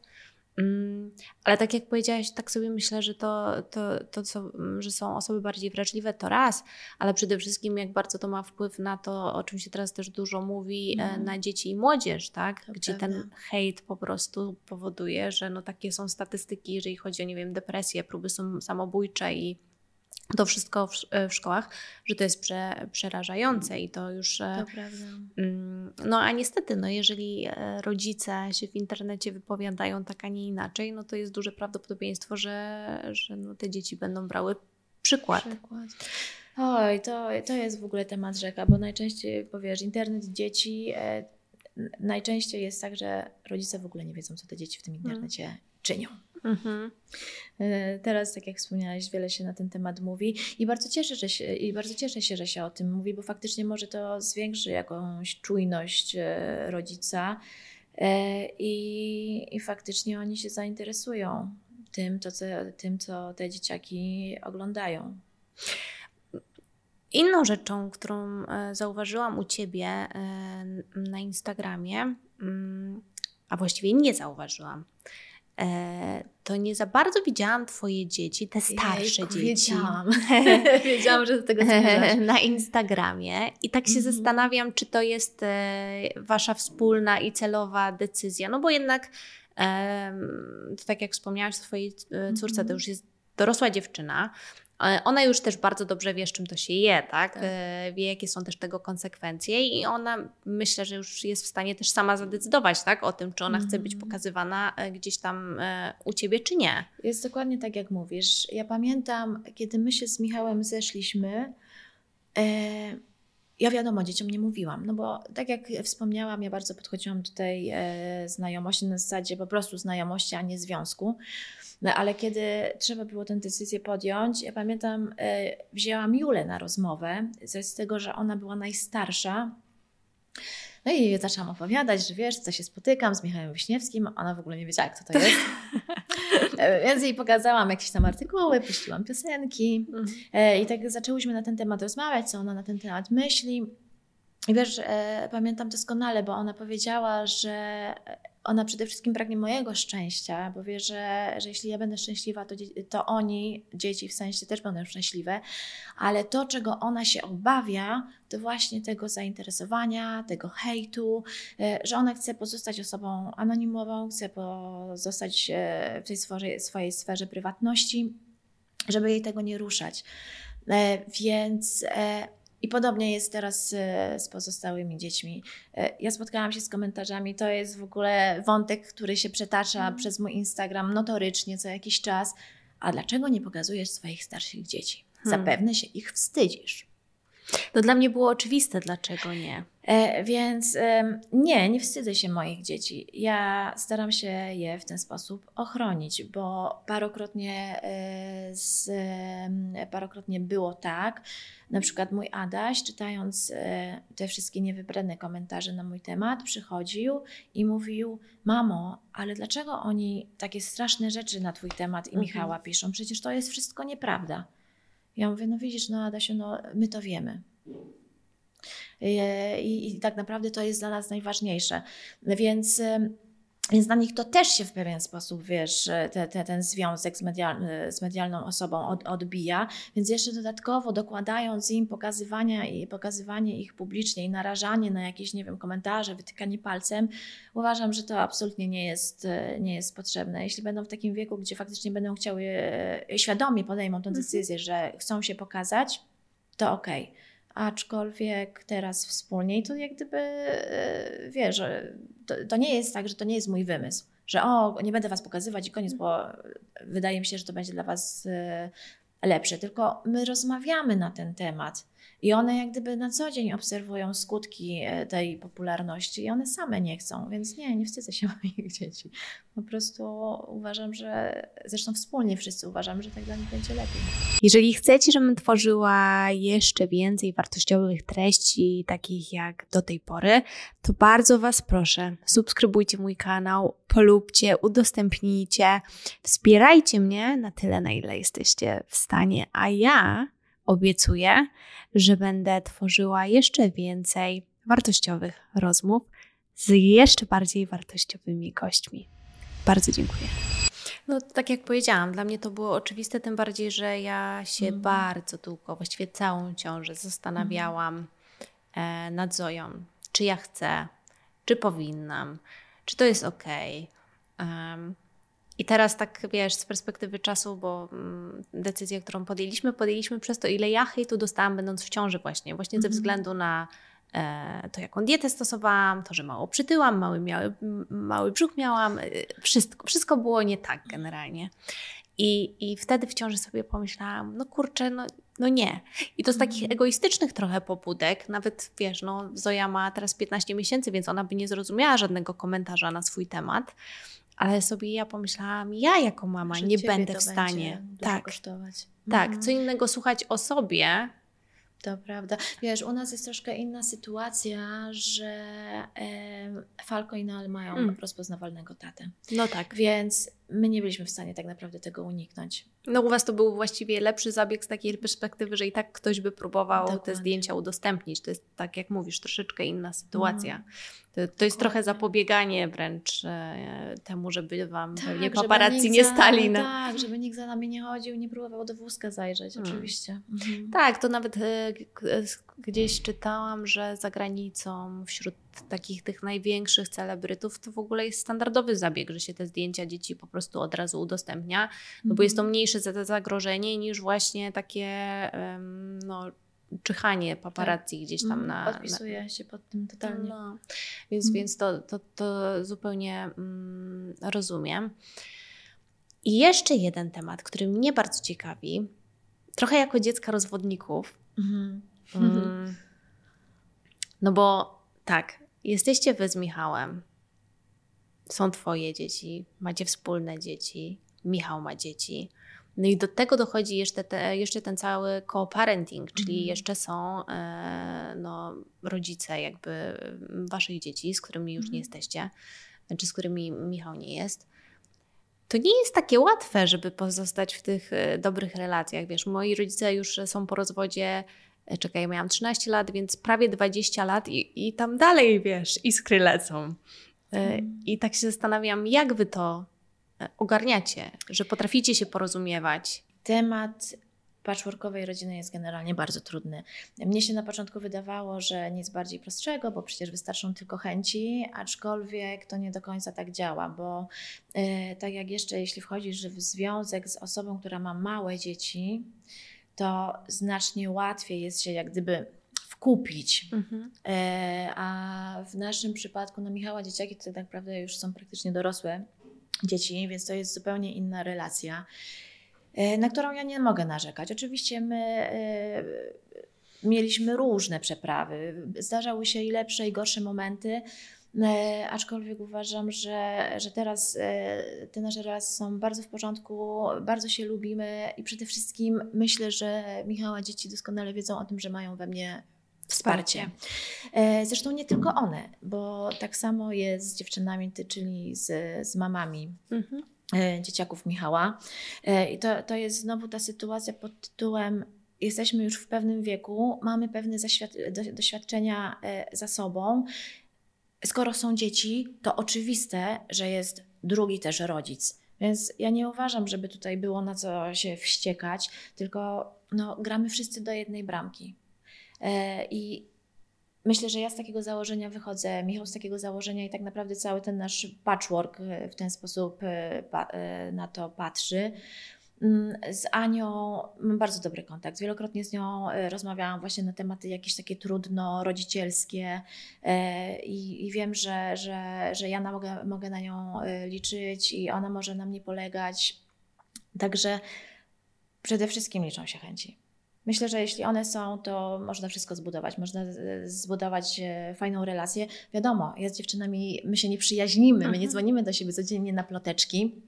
Mm, Ale tak jak powiedziałaś, tak sobie myślę, że to, to, to co, mm, że są osoby bardziej wrażliwe, to raz, ale przede wszystkim jak bardzo to ma wpływ na to, o czym się teraz też dużo mówi, e, Mhm. na dzieci i młodzież, tak? To Gdzie ten hejt po prostu powoduje, że no takie są statystyki, jeżeli chodzi o, nie wiem, depresję, próby są samobójcze i to wszystko w, w szkołach, że to jest prze, przerażające i to już... e, To prawda. Mm, No a niestety, no jeżeli e, rodzice się w internecie wypowiadają tak, a nie inaczej, no to jest duże prawdopodobieństwo, że, że no te dzieci będą brały przykład. Przykład. Oj, to, to jest w ogóle temat rzeka, bo najczęściej, powiesz, internet dzieci, e, najczęściej jest tak, że rodzice w ogóle nie wiedzą, co te dzieci w tym internecie czynią. Mhm. E, Teraz, tak jak wspomniałaś, wiele się na ten temat mówi i bardzo cieszę, że się, i bardzo cieszę się, że się o tym mówi, bo faktycznie może to zwiększy jakąś czujność e, rodzica e, i, i faktycznie oni się zainteresują tym, to, co, tym, co te dzieciaki oglądają. Inną rzeczą, którą zauważyłam u Ciebie na Instagramie, mm, a właściwie nie zauważyłam, to nie za bardzo widziałam Twoje dzieci, te starsze Jejku, dzieci. Wiedziałam. [LAUGHS] wiedziałam, że do tego zmierzasz. [LAUGHS] na Instagramie i tak się Mhm. zastanawiam, czy to jest e, wasza wspólna i celowa decyzja, no bo jednak to tak jak wspomniałaś o swojej e, córce, to Mhm. już jest dorosła dziewczyna. E, Ona już też bardzo dobrze wie, z czym to się je, tak? Tak. E, Wie, jakie są też tego konsekwencje i ona myślę, że już jest w stanie też sama zadecydować, tak? O tym, czy ona chce być Mhm. pokazywana e, gdzieś tam u ciebie, czy nie. Jest dokładnie tak, jak mówisz. Ja pamiętam, kiedy my się z Michałem zeszliśmy, e, ja wiadomo, dzieciom nie mówiłam, no bo tak jak wspomniałam, ja bardzo podchodziłam do tej e, znajomości na zasadzie po prostu znajomości, a nie związku. No, ale kiedy trzeba było tę decyzję podjąć, ja pamiętam, e, wzięłam Julę na rozmowę, z tego, że ona była najstarsza. No i zaczęłam opowiadać, że wiesz, co się spotykam z Michałem Wiśniewskim. Ona w ogóle nie wiedziała, kto to [LAUGHS] jest. E, Więc jej pokazałam jakieś tam artykuły, puściłam piosenki. E, I tak zaczęłyśmy na ten temat rozmawiać, co ona na ten temat myśli. I wiesz, e, pamiętam doskonale, bo ona powiedziała, że ona przede wszystkim pragnie mojego szczęścia, bo wie, że, że jeśli ja będę szczęśliwa, to, to oni, dzieci w sensie, też będą szczęśliwe. Ale to, czego ona się obawia, to właśnie tego zainteresowania, tego hejtu, e, że ona chce pozostać osobą anonimową, chce pozostać e, w tej swojej, swojej sferze prywatności, żeby jej tego nie ruszać. E, Więc i podobnie jest teraz e, z pozostałymi dziećmi. E, Ja spotkałam się z komentarzami, to jest w ogóle wątek, który się przetacza Mhm. przez mój Instagram notorycznie co jakiś czas. A dlaczego nie pokazujesz swoich starszych dzieci? Hmm. Zapewne się ich wstydzisz. No dla mnie było oczywiste, dlaczego nie. E, więc em, nie, nie wstydzę się moich dzieci. Ja staram się je w ten sposób ochronić, bo parokrotnie, e, z, parokrotnie było tak, na przykład mój Adaś, czytając e, te wszystkie niewybrane komentarze na mój temat, przychodził i mówił: Mamo, ale dlaczego oni takie straszne rzeczy na Twój temat i Mhm. Michała piszą? Przecież to jest wszystko nieprawda. Ja mówię: No widzisz, no Adasiu, no my to wiemy. E, I, I tak naprawdę to jest dla nas najważniejsze. Więc, więc dla nich to też się w pewien sposób, wiesz, te, te, ten związek z, medial, z medialną osobą od, odbija. Więc jeszcze dodatkowo dokładając im pokazywania i pokazywanie ich publicznie i narażanie na jakieś, nie wiem, komentarze, wytykanie palcem, uważam, że to absolutnie nie jest, e, nie jest potrzebne. Jeśli będą w takim wieku, gdzie faktycznie będą chciały, e, świadomie podejmą tę Mhm. decyzję, że chcą się pokazać, to okej. Aczkolwiek teraz wspólnie i to jak gdyby, e, wiesz, to, to nie jest tak, że to nie jest mój wymysł, że o, nie będę was pokazywać i koniec, bo wydaje mi się, że to będzie dla was e, lepsze. Tylko my rozmawiamy na ten temat i one jak gdyby na co dzień obserwują skutki e, tej popularności i one same nie chcą, więc nie, nie wstydzę się [LAUGHS] moich dzieci. Po prostu uważam, że, zresztą wspólnie wszyscy uważamy, że tak dla nich będzie lepiej. Jeżeli chcecie, żebym tworzyła jeszcze więcej wartościowych treści, takich jak do tej pory, to bardzo Was proszę, subskrybujcie mój kanał, polubcie, udostępnijcie, wspierajcie mnie na tyle, na ile jesteście w stanie, a ja obiecuję, że będę tworzyła jeszcze więcej wartościowych rozmów z jeszcze bardziej wartościowymi gośćmi. Bardzo dziękuję. No, tak jak powiedziałam, dla mnie to było oczywiste, tym bardziej, że ja się Mhm. bardzo długo, właściwie całą ciążę zastanawiałam e, nad Zoją, czy ja chcę, czy powinnam, czy to jest ok. I teraz tak, wiesz, z perspektywy czasu, bo mm, decyzję, którą podjęliśmy, podjęliśmy przez to, ile ja hejtu dostałam będąc w ciąży właśnie, właśnie ze Mhm. względu na e, to, jaką dietę stosowałam, to, że mało przytyłam, mały, miały, mały brzuch miałam, y, wszystko, wszystko było nie tak generalnie. I, I wtedy w ciąży sobie pomyślałam, no kurczę, no, no nie. I to z takich Mhm. egoistycznych trochę pobudek, nawet wiesz, no Zoja ma teraz 15 miesięcy, więc ona by nie zrozumiała żadnego komentarza na swój temat, ale sobie ja pomyślałam, ja jako mama Że nie będę w stanie. Tak, kosztować. tak. Mhm. Co innego słuchać o sobie, To prawda. Wiesz, u nas jest troszkę inna sytuacja, że em, Falco i Noel mają Mm. rozpoznawalnego tatę. no tak. Więc my nie byliśmy w stanie tak naprawdę tego uniknąć. No u Was to był właściwie lepszy zabieg z takiej perspektywy, że i tak ktoś by próbował Dokładnie. te zdjęcia udostępnić. To jest, tak jak mówisz, troszeczkę inna sytuacja. Mhm. To, to jest trochę zapobieganie wręcz e, temu, żeby Wam pewnie żeby paparazzi nie za- stali. Na... Tak, żeby nikt za nami nie chodził, nie próbował do wózka zajrzeć, Hmm. oczywiście. Mhm. Tak, to nawet e, e, gdzieś czytałam, że za granicą wśród takich tych największych celebrytów to w ogóle jest standardowy zabieg, że się te zdjęcia dzieci po prostu od razu udostępnia, no bo jest to Mhm. mniejsze za- zagrożenie niż właśnie takie no, czyhanie paparazzi gdzieś tam Mhm, na... na Podpisuję się pod tym totalnie. no, więc, Mm. więc to, to, to zupełnie mm, rozumiem. I jeszcze jeden temat, który mnie bardzo ciekawi, trochę jako dziecka rozwodników. Mhm. Mm, no bo tak, jesteście wy z Michałem, są twoje dzieci, macie wspólne dzieci, Michał ma dzieci. No i do tego dochodzi jeszcze, te, jeszcze ten cały co-parenting, czyli Mhm. jeszcze są e, no, rodzice jakby waszych dzieci, z którymi już nie Mhm. jesteście, czy z którymi Michał nie jest. To nie jest takie łatwe, żeby pozostać w tych e, dobrych relacjach. Wiesz, moi rodzice już są po rozwodzie, czekaj, ja miałam 13 lat, więc prawie 20 lat i, i tam dalej, wiesz, iskry lecą. E. I tak się zastanawiam, jak wy to e, ogarniacie, że potraficie się porozumiewać. Temat patchworkowej rodziny jest generalnie bardzo trudny. Mnie się na początku wydawało, że nic bardziej prostszego, bo przecież wystarczą tylko chęci, aczkolwiek to nie do końca tak działa, bo e, tak jak jeszcze jeśli wchodzisz w związek z osobą, która ma małe dzieci, to znacznie łatwiej jest się jak gdyby wkupić. E, A w naszym przypadku, no Michała dzieciaki to tak naprawdę już są praktycznie dorosłe dzieci, więc to jest zupełnie inna relacja, e, na którą ja nie mogę narzekać. Oczywiście my e, mieliśmy różne przeprawy, zdarzały się i lepsze, i gorsze momenty. E, aczkolwiek uważam, że, że teraz e, te nasze relacje są bardzo w porządku, bardzo się lubimy i przede wszystkim myślę, że Michała dzieci doskonale wiedzą o tym, że mają we mnie wsparcie. E, Zresztą nie tylko one, bo tak samo jest z dziewczynami, czyli z, z mamami Mhm. dzieciaków Michała. I to, to jest znowu ta sytuacja pod tytułem jesteśmy już w pewnym wieku, mamy pewne doświadczenia za sobą. Skoro są dzieci, to oczywiste, że jest drugi też rodzic. Więc ja nie uważam, żeby tutaj było na co się wściekać, tylko no, gramy wszyscy do jednej bramki. E, I myślę, że ja z takiego założenia wychodzę, Michał z takiego założenia i tak naprawdę cały ten nasz patchwork e, w ten sposób e, na to patrzy. Mm, Z Anią mam bardzo dobry kontakt. Wielokrotnie z nią e, rozmawiałam właśnie na tematy jakieś takie trudno rodzicielskie e, i, i wiem, że, że, że ja mogę, mogę na nią e, liczyć i ona może na mnie polegać. Także przede wszystkim liczą się chęci. Myślę, że jeśli one są, to można wszystko zbudować. Można zbudować fajną relację. Wiadomo, ja z dziewczynami, my się nie przyjaźnimy, my nie Mhm. dzwonimy do siebie codziennie na ploteczki.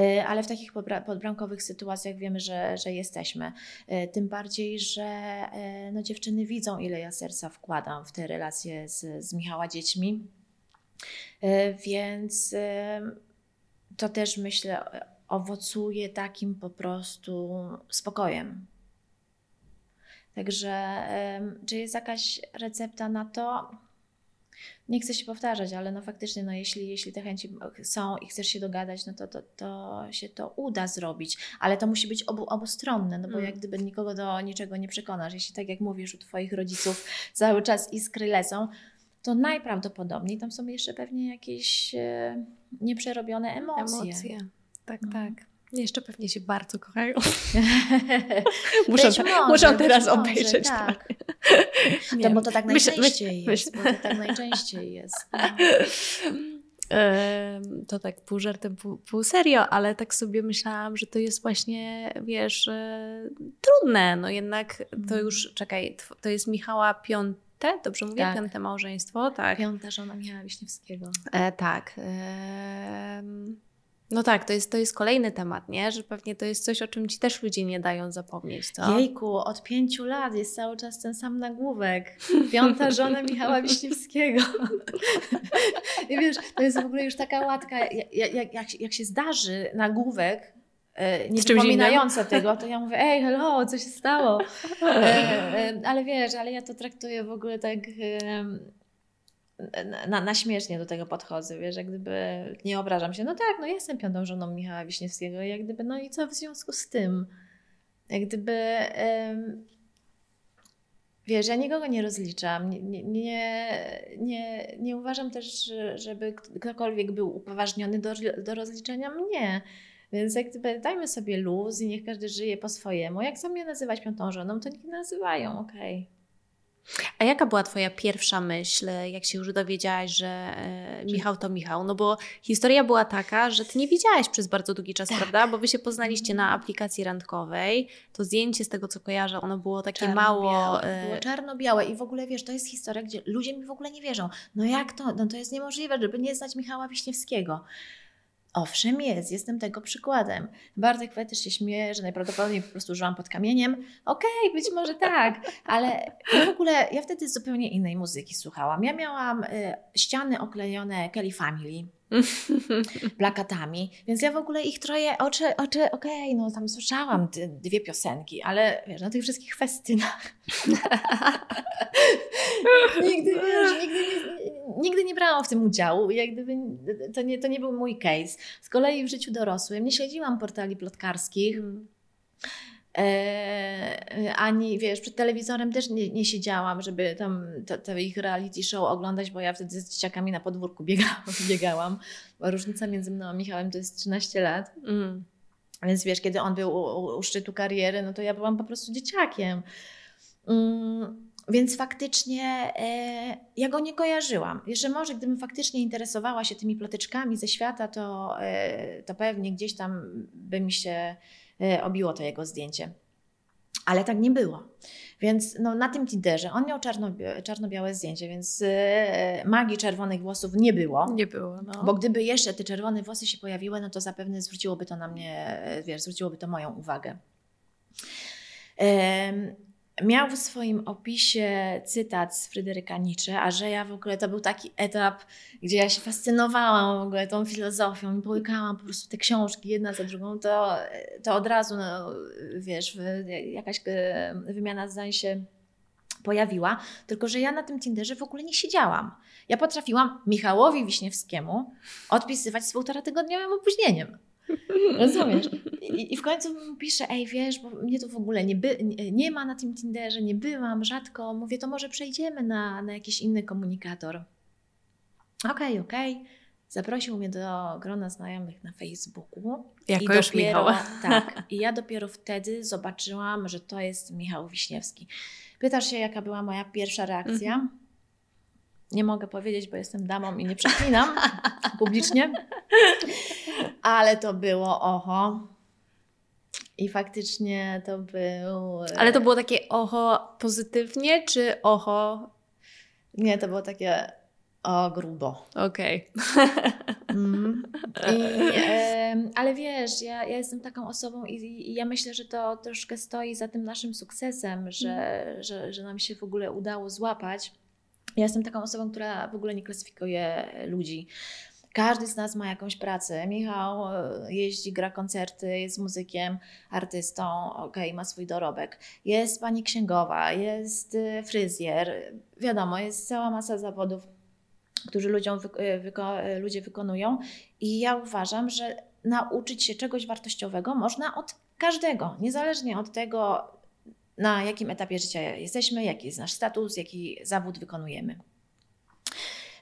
E, Ale w takich podbra- podbramkowych sytuacjach wiemy, że, że jesteśmy. E, Tym bardziej, że e, no, dziewczyny widzą, ile ja serca wkładam w te relacje z, z Michała dziećmi. Więc to też myślę owocuje takim po prostu spokojem. Także czy jest jakaś recepta na to? Nie chcę się powtarzać, ale no faktycznie, no jeśli, jeśli te chęci są i chcesz się dogadać, no to, to, to się to uda zrobić, ale to musi być obu, obustronne, no bo Mm. jak gdyby nikogo do niczego nie przekonasz. Jeśli tak jak mówisz, u Twoich rodziców [LAUGHS] cały czas iskry lecą, to najprawdopodobniej tam są jeszcze pewnie jakieś e, nieprzerobione emocje. Tak, No. tak. Jeszcze pewnie się bardzo kochają. [LAUGHS] te, może, muszę być teraz może, obejrzeć. tak. [LAUGHS] To, wiem. bo to tak najczęściej myśl- jest. Bo to tak najczęściej jest. No. [LAUGHS] To tak pół żartem, pół, pół serio, ale tak sobie myślałam, że to jest właśnie, wiesz, e, trudne. No jednak to Mhm. już, czekaj, to jest Michała piąte, dobrze mówię? Tak. Piąte małżeństwo, tak. Piąta żona Michała Wiśniewskiego. E, tak. Em, No tak, to jest, to jest kolejny temat, nie? Że pewnie to jest coś, o czym ci też ludzie nie dają zapomnieć, co? Jejku, od pięciu lat jest cały czas ten sam nagłówek. Piąta żona Michała Wiśniewskiego. I wiesz, to jest w ogóle już taka łatka, jak, jak, jak, jak się zdarzy nagłówek, e, nie przypominające tego, to ja mówię, ej, hello, co się stało? E, e, ale wiesz, ale ja to traktuję w ogóle tak na, na śmiesznie do tego podchodzę, wiesz, jak gdyby nie obrażam się. No tak, no jestem piątą żoną Michała Wiśniewskiego, jak gdyby, no i co w związku z tym? Jak gdyby, um, wiesz, ja nikogo nie rozliczam, nie, nie, nie, nie uważam też, żeby ktokolwiek był upoważniony do, do rozliczenia mnie. Więc jak gdyby dajmy sobie luz i niech każdy żyje po swojemu. Jak chcą mnie nazywać piątą żoną, to niech nazywają, okej. Okay. A jaka była Twoja pierwsza myśl, jak się już dowiedziałaś, że e, Michał to Michał? No bo historia była taka, że Ty nie wiedziałaś przez bardzo długi czas, tak. prawda? Bo Wy się poznaliście na aplikacji randkowej. To zdjęcie, z tego co kojarzę, ono było takie czarno mało... E... Było czarno-białe i w ogóle, wiesz, to jest historia, gdzie ludzie mi w ogóle nie wierzą. No jak to? No to jest niemożliwe, żeby nie znać Michała Wiśniewskiego. Owszem jest, jestem tego przykładem. Bartek też się śmieje, że najprawdopodobniej po prostu żyłam pod kamieniem. Okej, okay, być może tak, ale w ogóle, ja wtedy zupełnie innej muzyki słuchałam. Ja miałam y, ściany oklejone Kelly Family, [LAUGHS] plakatami, więc ja w ogóle ich troje oczy, oczy okej, okay, no tam słyszałam te dwie piosenki, ale wiesz, na tych wszystkich festynach [LAUGHS] nigdy, wiesz, nigdy nie, nigdy nie brałam w tym udziału, jak gdyby to nie, to nie był mój case. Z kolei w życiu dorosłym nie śledziłam portali plotkarskich. E, ani wiesz, przed telewizorem też nie, nie siedziałam, żeby tam te, ich reality show oglądać, bo ja wtedy z dzieciakami na podwórku biegałam. [LAUGHS] biegałam. Różnica między mną a Michałem to jest 13 lat. Mm. Więc wiesz, kiedy on był u, u, szczytu kariery, no to ja byłam po prostu dzieciakiem. Mm, więc faktycznie e, ja go nie kojarzyłam. Jeszcze może gdybym faktycznie interesowała się tymi ploteczkami ze świata, to, e, to pewnie gdzieś tam by mi się obiło to jego zdjęcie. Ale tak nie było. Więc no, na tym Tinderze on miał czarno-białe zdjęcie, więc e, magii czerwonych włosów nie było. Nie było, no. Bo gdyby jeszcze te czerwone włosy się pojawiły, no to zapewne zwróciłoby to na mnie, wiesz, zwróciłoby to moją uwagę miał w swoim opisie cytat z Fryderyka Nietzsche, a że ja w ogóle to był taki etap, gdzie ja się fascynowałam w ogóle tą filozofią i połykałam po prostu te książki jedna za drugą, to, to od razu, no, wiesz, jakaś e, wymiana zdań się pojawiła, tylko że ja na tym Tinderze w ogóle nie siedziałam. Ja potrafiłam Michałowi Wiśniewskiemu odpisywać z półtora tygodniowym opóźnieniem. Rozumiesz? I, I, w końcu mu piszę, ej wiesz, bo mnie to w ogóle nie, by, nie, nie, ma na tym Tinderze, nie byłam, rzadko. Mówię, to może przejdziemy na, na jakiś inny komunikator. Okej, okay, okej. Okay. Zaprosił mnie do grona znajomych na Facebooku. Jako I już dopiero, Michał. Tak. [LAUGHS] I ja dopiero wtedy zobaczyłam, że to jest Michał Wiśniewski. Pytasz się, jaka była moja pierwsza reakcja? -hmm. Nie mogę powiedzieć, bo jestem damą i nie przeklinam [LAUGHS] publicznie. Ale to było oho. I faktycznie to był. E, Ale to było takie oho pozytywnie, czy oho. Nie, to było takie o grubo. Okej. Okay. Mm. E, ale wiesz, ja, ja jestem taką osobą i, i, ja myślę, że to troszkę stoi za tym naszym sukcesem, że, mm. że, że nam się w ogóle udało złapać. Ja jestem taką osobą, która w ogóle nie klasyfikuje ludzi. Każdy z nas ma jakąś pracę. Michał e, jeździ, gra koncerty, jest muzykiem, artystą, ok, ma swój dorobek. Jest pani księgowa, jest e, fryzjer. Wiadomo, jest cała masa zawodów, którzy ludziom, e, wyko, ludzie wykonują. I ja uważam, że nauczyć się czegoś wartościowego można od każdego, niezależnie od tego, na jakim etapie życia jesteśmy, jaki jest nasz status, jaki zawód wykonujemy.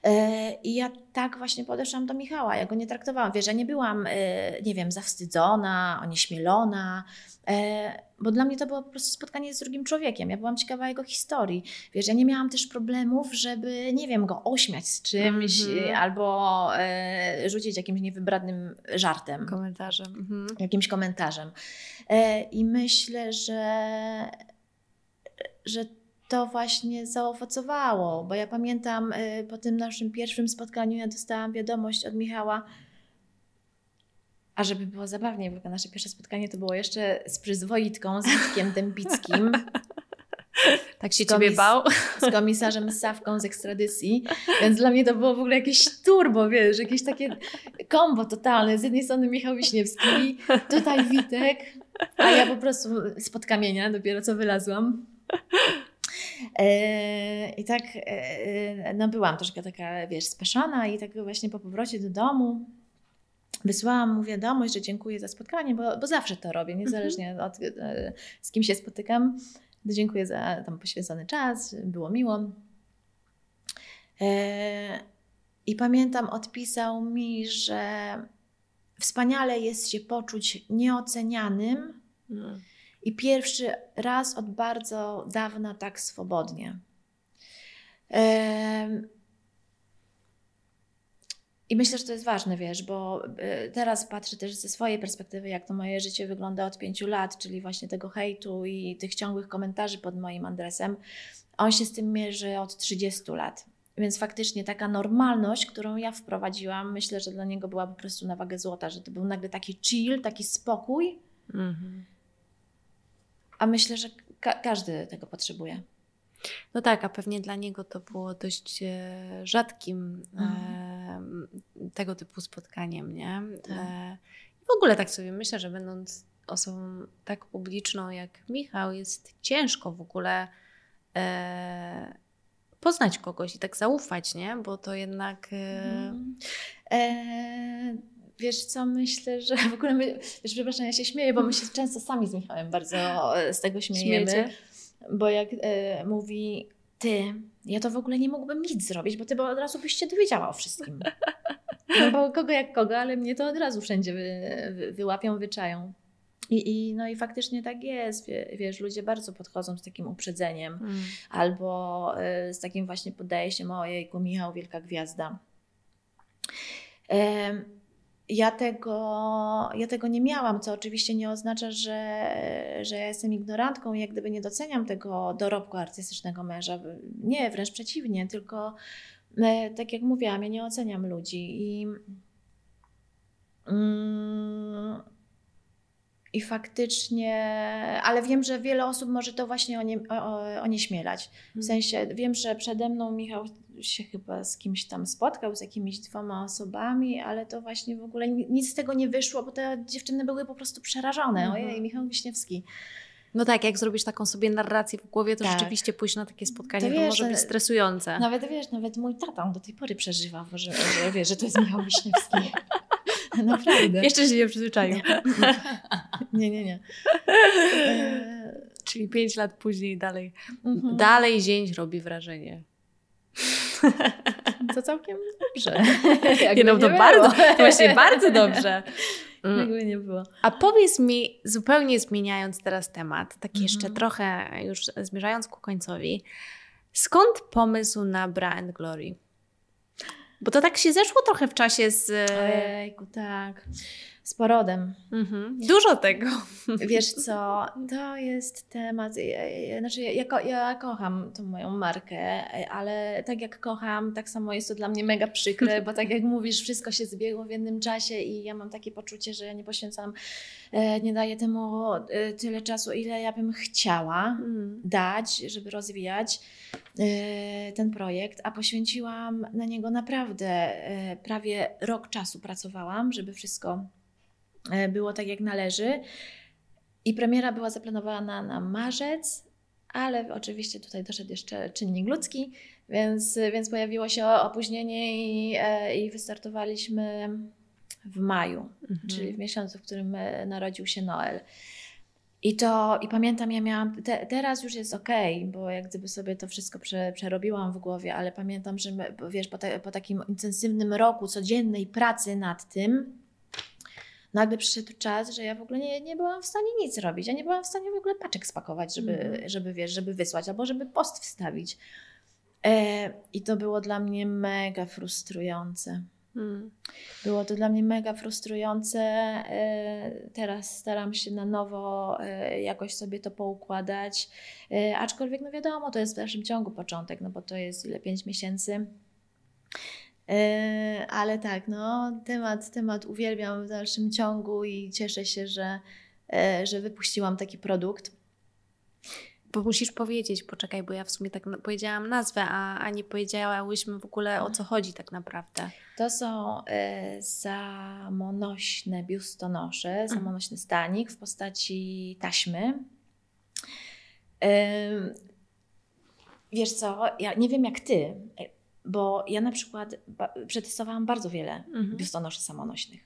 E, I ja tak właśnie podeszłam do Michała. Ja go nie traktowałam. Wiesz, ja nie byłam, e, nie wiem, zawstydzona, onieśmielona, e, bo dla mnie to było po prostu spotkanie z drugim człowiekiem. Ja byłam ciekawa jego historii. Wiesz, ja nie miałam też problemów, żeby, nie wiem, go ośmiać z czymś -hmm. albo rzucić jakimś niewybradnym żartem. Komentarzem. -hmm. Jakimś komentarzem. I myślę, że że to właśnie zaowocowało, bo ja pamiętam y, po tym naszym pierwszym spotkaniu, ja dostałam wiadomość od Michała, A żeby było zabawniej, bo nasze pierwsze spotkanie to było jeszcze z przyzwoitką, z Witkiem Dębickim. [LAUGHS] Tak się ciebie bał? [LAUGHS] Z komisarzem Sawką z ekstradycji. Więc dla mnie to było w ogóle jakieś turbo, wiesz, jakieś takie kombo totalne. Z jednej strony Michał Wiśniewski, tutaj Witek, a ja po prostu spod kamienia dopiero co wylazłam. [LAUGHS] E, I tak e, no byłam troszkę taka, wiesz, speszona i tak właśnie po powrocie do domu wysłałam mu wiadomość, że dziękuję za spotkanie, bo, bo zawsze to robię, niezależnie mhm. od e, z kim się spotykam. Dziękuję za tam poświęcony czas, było miło. I pamiętam, odpisał mi, że wspaniale jest się poczuć nieocenianym. Mhm i pierwszy raz od bardzo dawna tak swobodnie. I myślę, że to jest ważne, wiesz, bo e, teraz patrzę też ze swojej perspektywy, jak to moje życie wygląda od pięciu lat, czyli właśnie tego hejtu i tych ciągłych komentarzy pod moim adresem. On się z tym mierzy od 30 lat. Więc faktycznie taka normalność, którą ja wprowadziłam, myślę, że dla niego była po prostu na wagę złota, że to był nagle taki chill, taki spokój. Mhm a myślę, że ka każdy tego potrzebuje. No tak, a pewnie dla niego to było dość e, rzadkim mhm. e, tego typu spotkaniem, nie? Tak. E, w ogóle tak sobie myślę, że będąc osobą tak publiczną jak Michał, jest ciężko w ogóle e, poznać kogoś i tak zaufać, nie? Bo to jednak. E, mhm. Wiesz co, myślę, że w ogóle, my, wiesz, przepraszam, ja się śmieję, bo my się często sami z Michałem bardzo e, z tego śmiejemy. Śmiecie? Bo jak e, mówi, ty, ja to w ogóle nie mógłbym nic zrobić, bo ty bo od razu byś się dowiedziała o wszystkim. [LAUGHS] No bo kogo jak kogo, ale mnie to od razu wszędzie wy, wy, wyłapią, wyczają. I, I, no i faktycznie tak jest, wiesz, ludzie bardzo podchodzą z takim uprzedzeniem mm. albo y, z takim właśnie podejściem, ojejku, Michał, wielka gwiazda. Y, ja tego, ja tego nie miałam, co oczywiście nie oznacza, że, że ja jestem ignorantką i jak gdyby nie doceniam tego dorobku artystycznego męża. Nie, wręcz przeciwnie, tylko e, tak jak mówiłam, ja nie oceniam ludzi i. Mm, i faktycznie, ale wiem, że wiele osób może to właśnie onie, onieśmielać. W mhm. sensie, wiem, że przede mną Michał się chyba z kimś tam spotkał, z jakimiś dwoma osobami, ale to właśnie w ogóle nic z tego nie wyszło, bo te dziewczyny były po prostu przerażone. Mhm. Ojej, Michał Wiśniewski. No tak, jak zrobisz taką sobie narrację w głowie, to tak. rzeczywiście pójść na takie spotkanie to, wiesz, to może być stresujące. Nawet wiesz, nawet mój tata do tej pory przeżywa, że, że wiesz, że to jest Michał Wiśniewski. [LAUGHS] [LAUGHS] Naprawdę. Jeszcze się nie przyzwyczaił. [LAUGHS] Nie, nie, nie. Czyli pięć lat później dalej, mhm. dalej zięć robi wrażenie. [LAUGHS] To całkiem dobrze. nie, no to nie bardzo, to właśnie bardzo dobrze. Mm. Jakby nie było. A powiedz mi, zupełnie zmieniając teraz temat, taki mhm. jeszcze trochę już zmierzając ku końcowi, skąd pomysł na Bra and Glory? Bo to tak się zeszło trochę w czasie z. Ojejku, tak. Z porodem. Mhm. Dużo tego. Wiesz co, to jest temat. Znaczy, ja, ja, ja, kocham tą moją markę, ale tak jak kocham, tak samo jest to dla mnie mega przykre, bo tak jak mówisz, wszystko się zbiegło w jednym czasie i ja mam takie poczucie, że ja nie poświęcam, e, nie daję temu e, tyle czasu, ile ja bym chciała mm. dać, żeby rozwijać e, ten projekt, a poświęciłam na niego naprawdę prawie rok czasu pracowałam, żeby wszystko E, było tak jak należy. I premiera była zaplanowana na marzec, ale oczywiście tutaj doszedł jeszcze czynnik ludzki, więc, więc pojawiło się opóźnienie i, e, i wystartowaliśmy w maju, mhm. czyli w miesiącu, w którym e, narodził się Noel. I to, i pamiętam, ja miałam, te, teraz już jest ok, bo jak gdyby sobie to wszystko prze, przerobiłam w głowie, ale pamiętam, że my, wiesz, po, te, po takim intensywnym roku codziennej pracy nad tym, nagle przyszedł czas, że ja w ogóle nie, nie byłam w stanie nic robić. Ja nie byłam w stanie w ogóle paczek spakować, żeby, mm. żeby wiesz, żeby wysłać albo żeby post wstawić. E, I to było dla mnie mega frustrujące. Mm. Było to dla mnie mega frustrujące. E, teraz staram się na nowo e, jakoś sobie to poukładać. E, aczkolwiek, no wiadomo, to jest w dalszym ciągu początek, no bo to jest ile? Pięć miesięcy ale tak, no, temat, temat uwielbiam w dalszym ciągu i cieszę się, że, e, że wypuściłam taki produkt. Bo musisz powiedzieć, poczekaj, bo ja w sumie tak powiedziałam nazwę, a, a nie powiedziałyśmy w ogóle o co chodzi tak naprawdę. To są e, samonośne biustonosze, mhm. samonośny stanik w postaci taśmy. E, wiesz co, ja nie wiem jak ty, bo ja na przykład przetestowałam bardzo wiele mhm. biustonoszy samonośnych.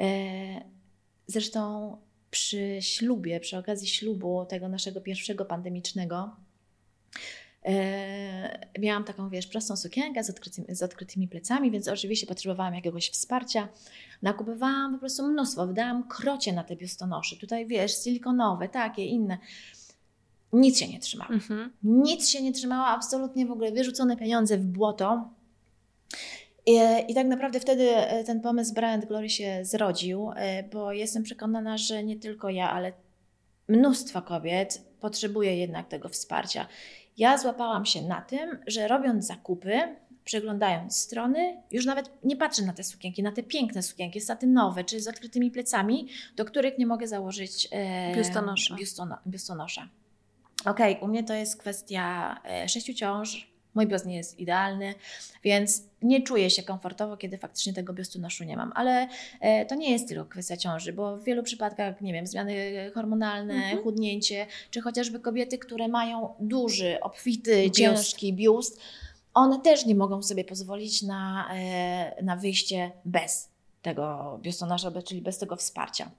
E, zresztą przy ślubie, przy okazji ślubu tego naszego pierwszego pandemicznego, e, miałam taką, wiesz, prostą sukienkę z, odkrytymi, z odkrytymi plecami, więc oczywiście potrzebowałam jakiegoś wsparcia. Nakupywałam po prostu mnóstwo, wydałam krocie na te biustonosze. Tutaj, wiesz, silikonowe, takie, inne. Nic się nie trzymało. Mhm. Nic się nie trzymało, absolutnie w ogóle wyrzucone pieniądze w błoto. I, I, tak naprawdę wtedy e, ten pomysł Brand Glory się zrodził, e, bo jestem przekonana, że nie tylko ja, ale mnóstwo kobiet potrzebuje jednak tego wsparcia. Ja złapałam się na tym, że robiąc zakupy, przeglądając strony, już nawet nie patrzę na te sukienki, na te piękne sukienki satynowe czy z odkrytymi plecami, do których nie mogę założyć e, biustonosza. biustonosza. Okej, okay, u mnie to jest kwestia e, sześciu ciąż. Mój biust nie jest idealny, więc nie czuję się komfortowo, kiedy faktycznie tego biustonoszu nie mam. Ale e, to nie jest tylko kwestia ciąży, bo w wielu przypadkach, nie wiem, zmiany hormonalne, mhm. chudnięcie, czy chociażby kobiety, które mają duży, obfity, biust. ciężki biust, one też nie mogą sobie pozwolić na, e, na wyjście bez tego biustonosza, czyli bez tego wsparcia.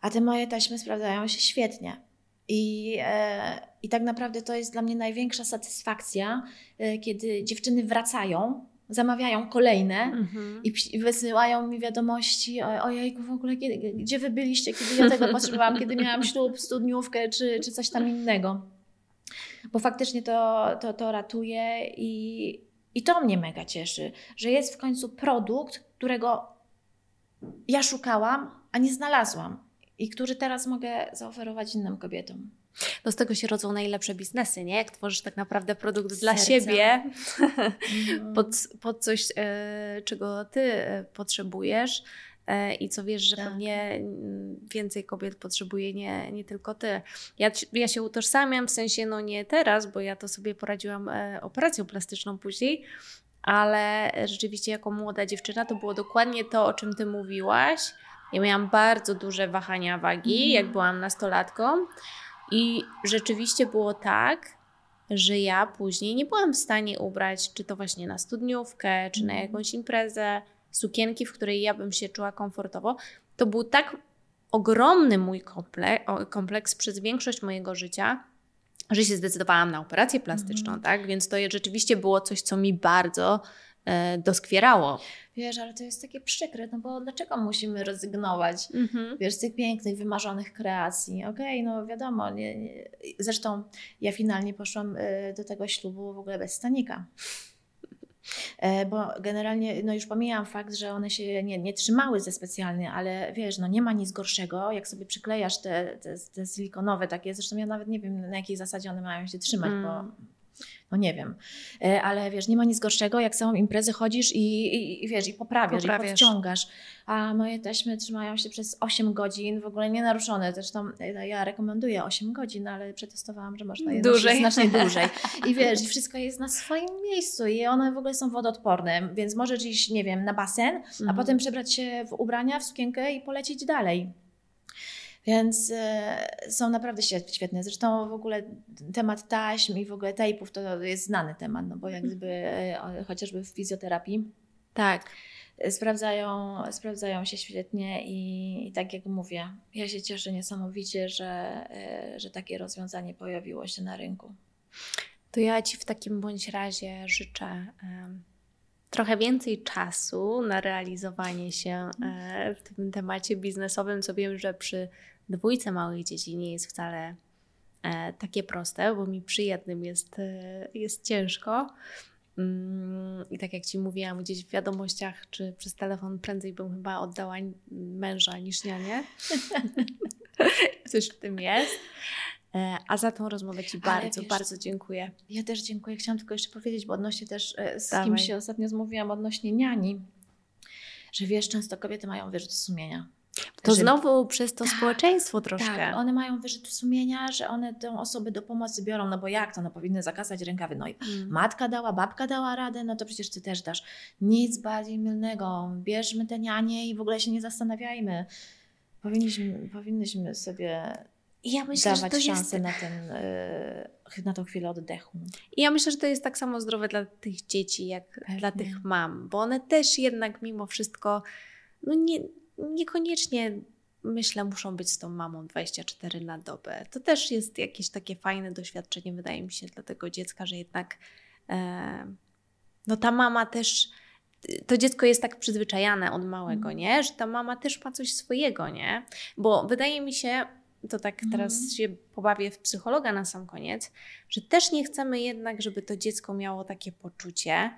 A te moje taśmy sprawdzają się świetnie. I, e, I tak naprawdę to jest dla mnie największa satysfakcja, e, kiedy dziewczyny wracają, zamawiają kolejne mhm. i wysyłają mi wiadomości, ojejku, w ogóle kiedy, gdzie wy byliście, kiedy ja tego potrzebowałam, kiedy miałam ślub, studniówkę czy, czy coś tam innego. Bo faktycznie to, to, to ratuje i, i to mnie mega cieszy, że jest w końcu produkt, którego ja szukałam, a nie znalazłam i który teraz mogę zaoferować innym kobietom. No z tego się rodzą najlepsze biznesy, nie? Jak tworzysz tak naprawdę produkt dla siebie mm. [LAUGHS] pod, pod coś, e, czego ty e, potrzebujesz e, i co wiesz, że tak. pewnie mm, więcej kobiet potrzebuje, nie, nie tylko ty. Ja, ja się utożsamiam, w sensie no nie teraz, bo ja to sobie poradziłam e, operacją plastyczną później, ale rzeczywiście jako młoda dziewczyna to było dokładnie to, o czym ty mówiłaś, ja miałam bardzo duże wahania wagi, mm. jak byłam nastolatką, i rzeczywiście było tak, że ja później nie byłam w stanie ubrać, czy to właśnie na studniówkę, czy na mhm. jakąś imprezę, sukienki, w której ja bym się czuła komfortowo. To był tak ogromny mój kompleks, kompleks przez większość mojego życia, że się zdecydowałam na operację plastyczną, mm. tak? Więc to rzeczywiście było coś, co mi bardzo e, doskwierało. Wiesz, ale to jest takie przykre, no bo dlaczego musimy rezygnować, mhm. wiesz, z tych pięknych, wymarzonych kreacji? Okej, okay, no wiadomo, nie, nie. zresztą ja finalnie poszłam y, do tego ślubu w ogóle bez stanika. E, bo generalnie, no już pomijam fakt, że one się nie, nie trzymały ze specjalnie, ale wiesz, no nie ma nic gorszego, jak sobie przyklejasz te, te, te silikonowe takie, zresztą ja nawet nie wiem na jakiej zasadzie one mają się trzymać, mm. bo no nie wiem. E, ale wiesz, nie ma nic gorszego, jak całą imprezę chodzisz i, i, i wiesz, i poprawiasz, poprawiasz, i podciągasz. A moje taśmy trzymają się przez 8 godzin, w ogóle nienaruszone. Zresztą e, ja rekomenduję 8 godzin, ale przetestowałam, że można je dłużej. znacznie dłużej. [LAUGHS] I wiesz, i wszystko jest na swoim miejscu i one w ogóle są wodoodporne, więc możesz iść, nie wiem, na basen, mhm. a potem przebrać się w ubrania, w sukienkę i polecieć dalej. Więc e, są naprawdę świetne. Zresztą w ogóle temat taśm i w ogóle tejpów to jest znany temat, no bo jak gdyby e, chociażby w fizjoterapii. Tak. Sprawdzają, sprawdzają się świetnie i, i tak jak mówię, ja się cieszę niesamowicie, że, e, że takie rozwiązanie pojawiło się na rynku. To ja Ci w takim bądź razie życzę trochę więcej czasu na realizowanie się w tym temacie biznesowym, co wiem, że przy dwójce małych dzieci nie jest wcale e, takie proste, bo mi przy jednym jest, e, jest ciężko. Mm, I tak jak Ci mówiłam gdzieś w wiadomościach czy przez telefon, prędzej bym chyba oddała męża niż nianie. [LAUGHS] Coś w tym jest. E, a za tą rozmowę Ci bardzo, wiesz- bardzo dziękuję. Ja też dziękuję. Chciałam tylko jeszcze powiedzieć, bo odnośnie też z Dawaj. kimś się ostatnio zmówiłam odnośnie niani, że wiesz, często kobiety mają wyrzut sumienia. To Że- znowu przez to Tak, społeczeństwo troszkę. Tak, one mają wyrzut sumienia, że one tę osobę do pomocy biorą, no bo jak to, no powinny zakasać rękawy. No i Mm. matka dała, babka dała radę, no to przecież ty też dasz. Nic bardziej mylnego. Bierzmy te nianie i w ogóle się nie zastanawiajmy. Powinniśmy, powinnyśmy sobie ja myślę, że dawać to szansę jest... na, ten, yy, na tą chwilę oddechu. I ja myślę, że to jest tak samo zdrowe dla tych dzieci, jak Pewnie. dla tych mam, bo one też jednak mimo wszystko, no nie, niekoniecznie myślę, muszą być z tą mamą 24 na dobę. To też jest jakieś takie fajne doświadczenie, wydaje mi się, dla tego dziecka, że jednak e, no ta mama też, to dziecko jest tak przyzwyczajane od małego, Mhm. nie? Że ta mama też ma coś swojego, nie? Bo wydaje mi się, to tak teraz Mhm. się pobawię w psychologa na sam koniec, że też nie chcemy jednak, żeby to dziecko miało takie poczucie,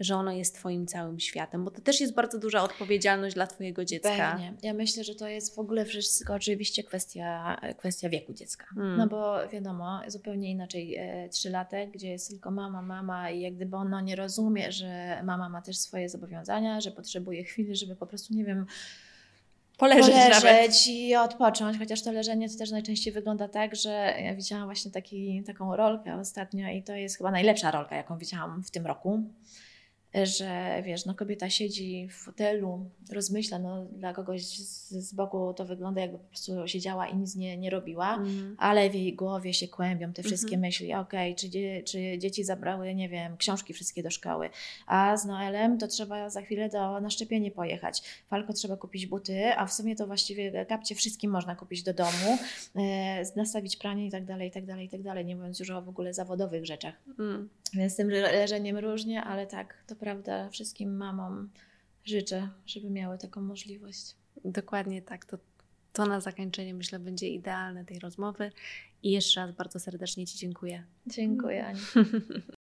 że ono jest Twoim całym światem, bo to też jest bardzo duża odpowiedzialność dla Twojego dziecka. Pewnie. Ja myślę, że to jest w ogóle wszystko oczywiście kwestia, kwestia wieku dziecka. Hmm. No bo wiadomo, zupełnie inaczej e, trzylatek, gdzie jest tylko mama, mama i jak gdyby ono nie rozumie, że mama ma też swoje zobowiązania, że potrzebuje chwili, żeby po prostu, nie wiem, Poleżeć, poleżeć i odpocząć, chociaż to leżenie to też najczęściej wygląda tak, że ja widziałam właśnie taki, taką rolkę ostatnio i to jest chyba najlepsza rolka, jaką widziałam w tym roku, że wiesz, no kobieta siedzi w fotelu, rozmyśla, no dla kogoś z, z boku to wygląda jakby po prostu siedziała i nic nie, nie robiła, Mm. ale w jej głowie się kłębią te wszystkie Mhm. myśli, okej, czy, dzie, czy dzieci zabrały, nie wiem, książki wszystkie do szkoły, a z Noelem to trzeba za chwilę do, na szczepienie pojechać, Falko trzeba kupić buty, a w sumie to właściwie kapcie wszystkim można kupić do domu, e, nastawić pranie i tak dalej, i tak dalej, i tak dalej, nie mówiąc już o w ogóle zawodowych rzeczach. Mm. Więc z tym le- leżeniem różnie, ale tak, to prawda, wszystkim mamom życzę, żeby miały taką możliwość. Dokładnie tak. To, to na zakończenie myślę będzie idealne tej rozmowy. I jeszcze raz bardzo serdecznie Ci dziękuję. Dziękuję, Ani. [LAUGHS]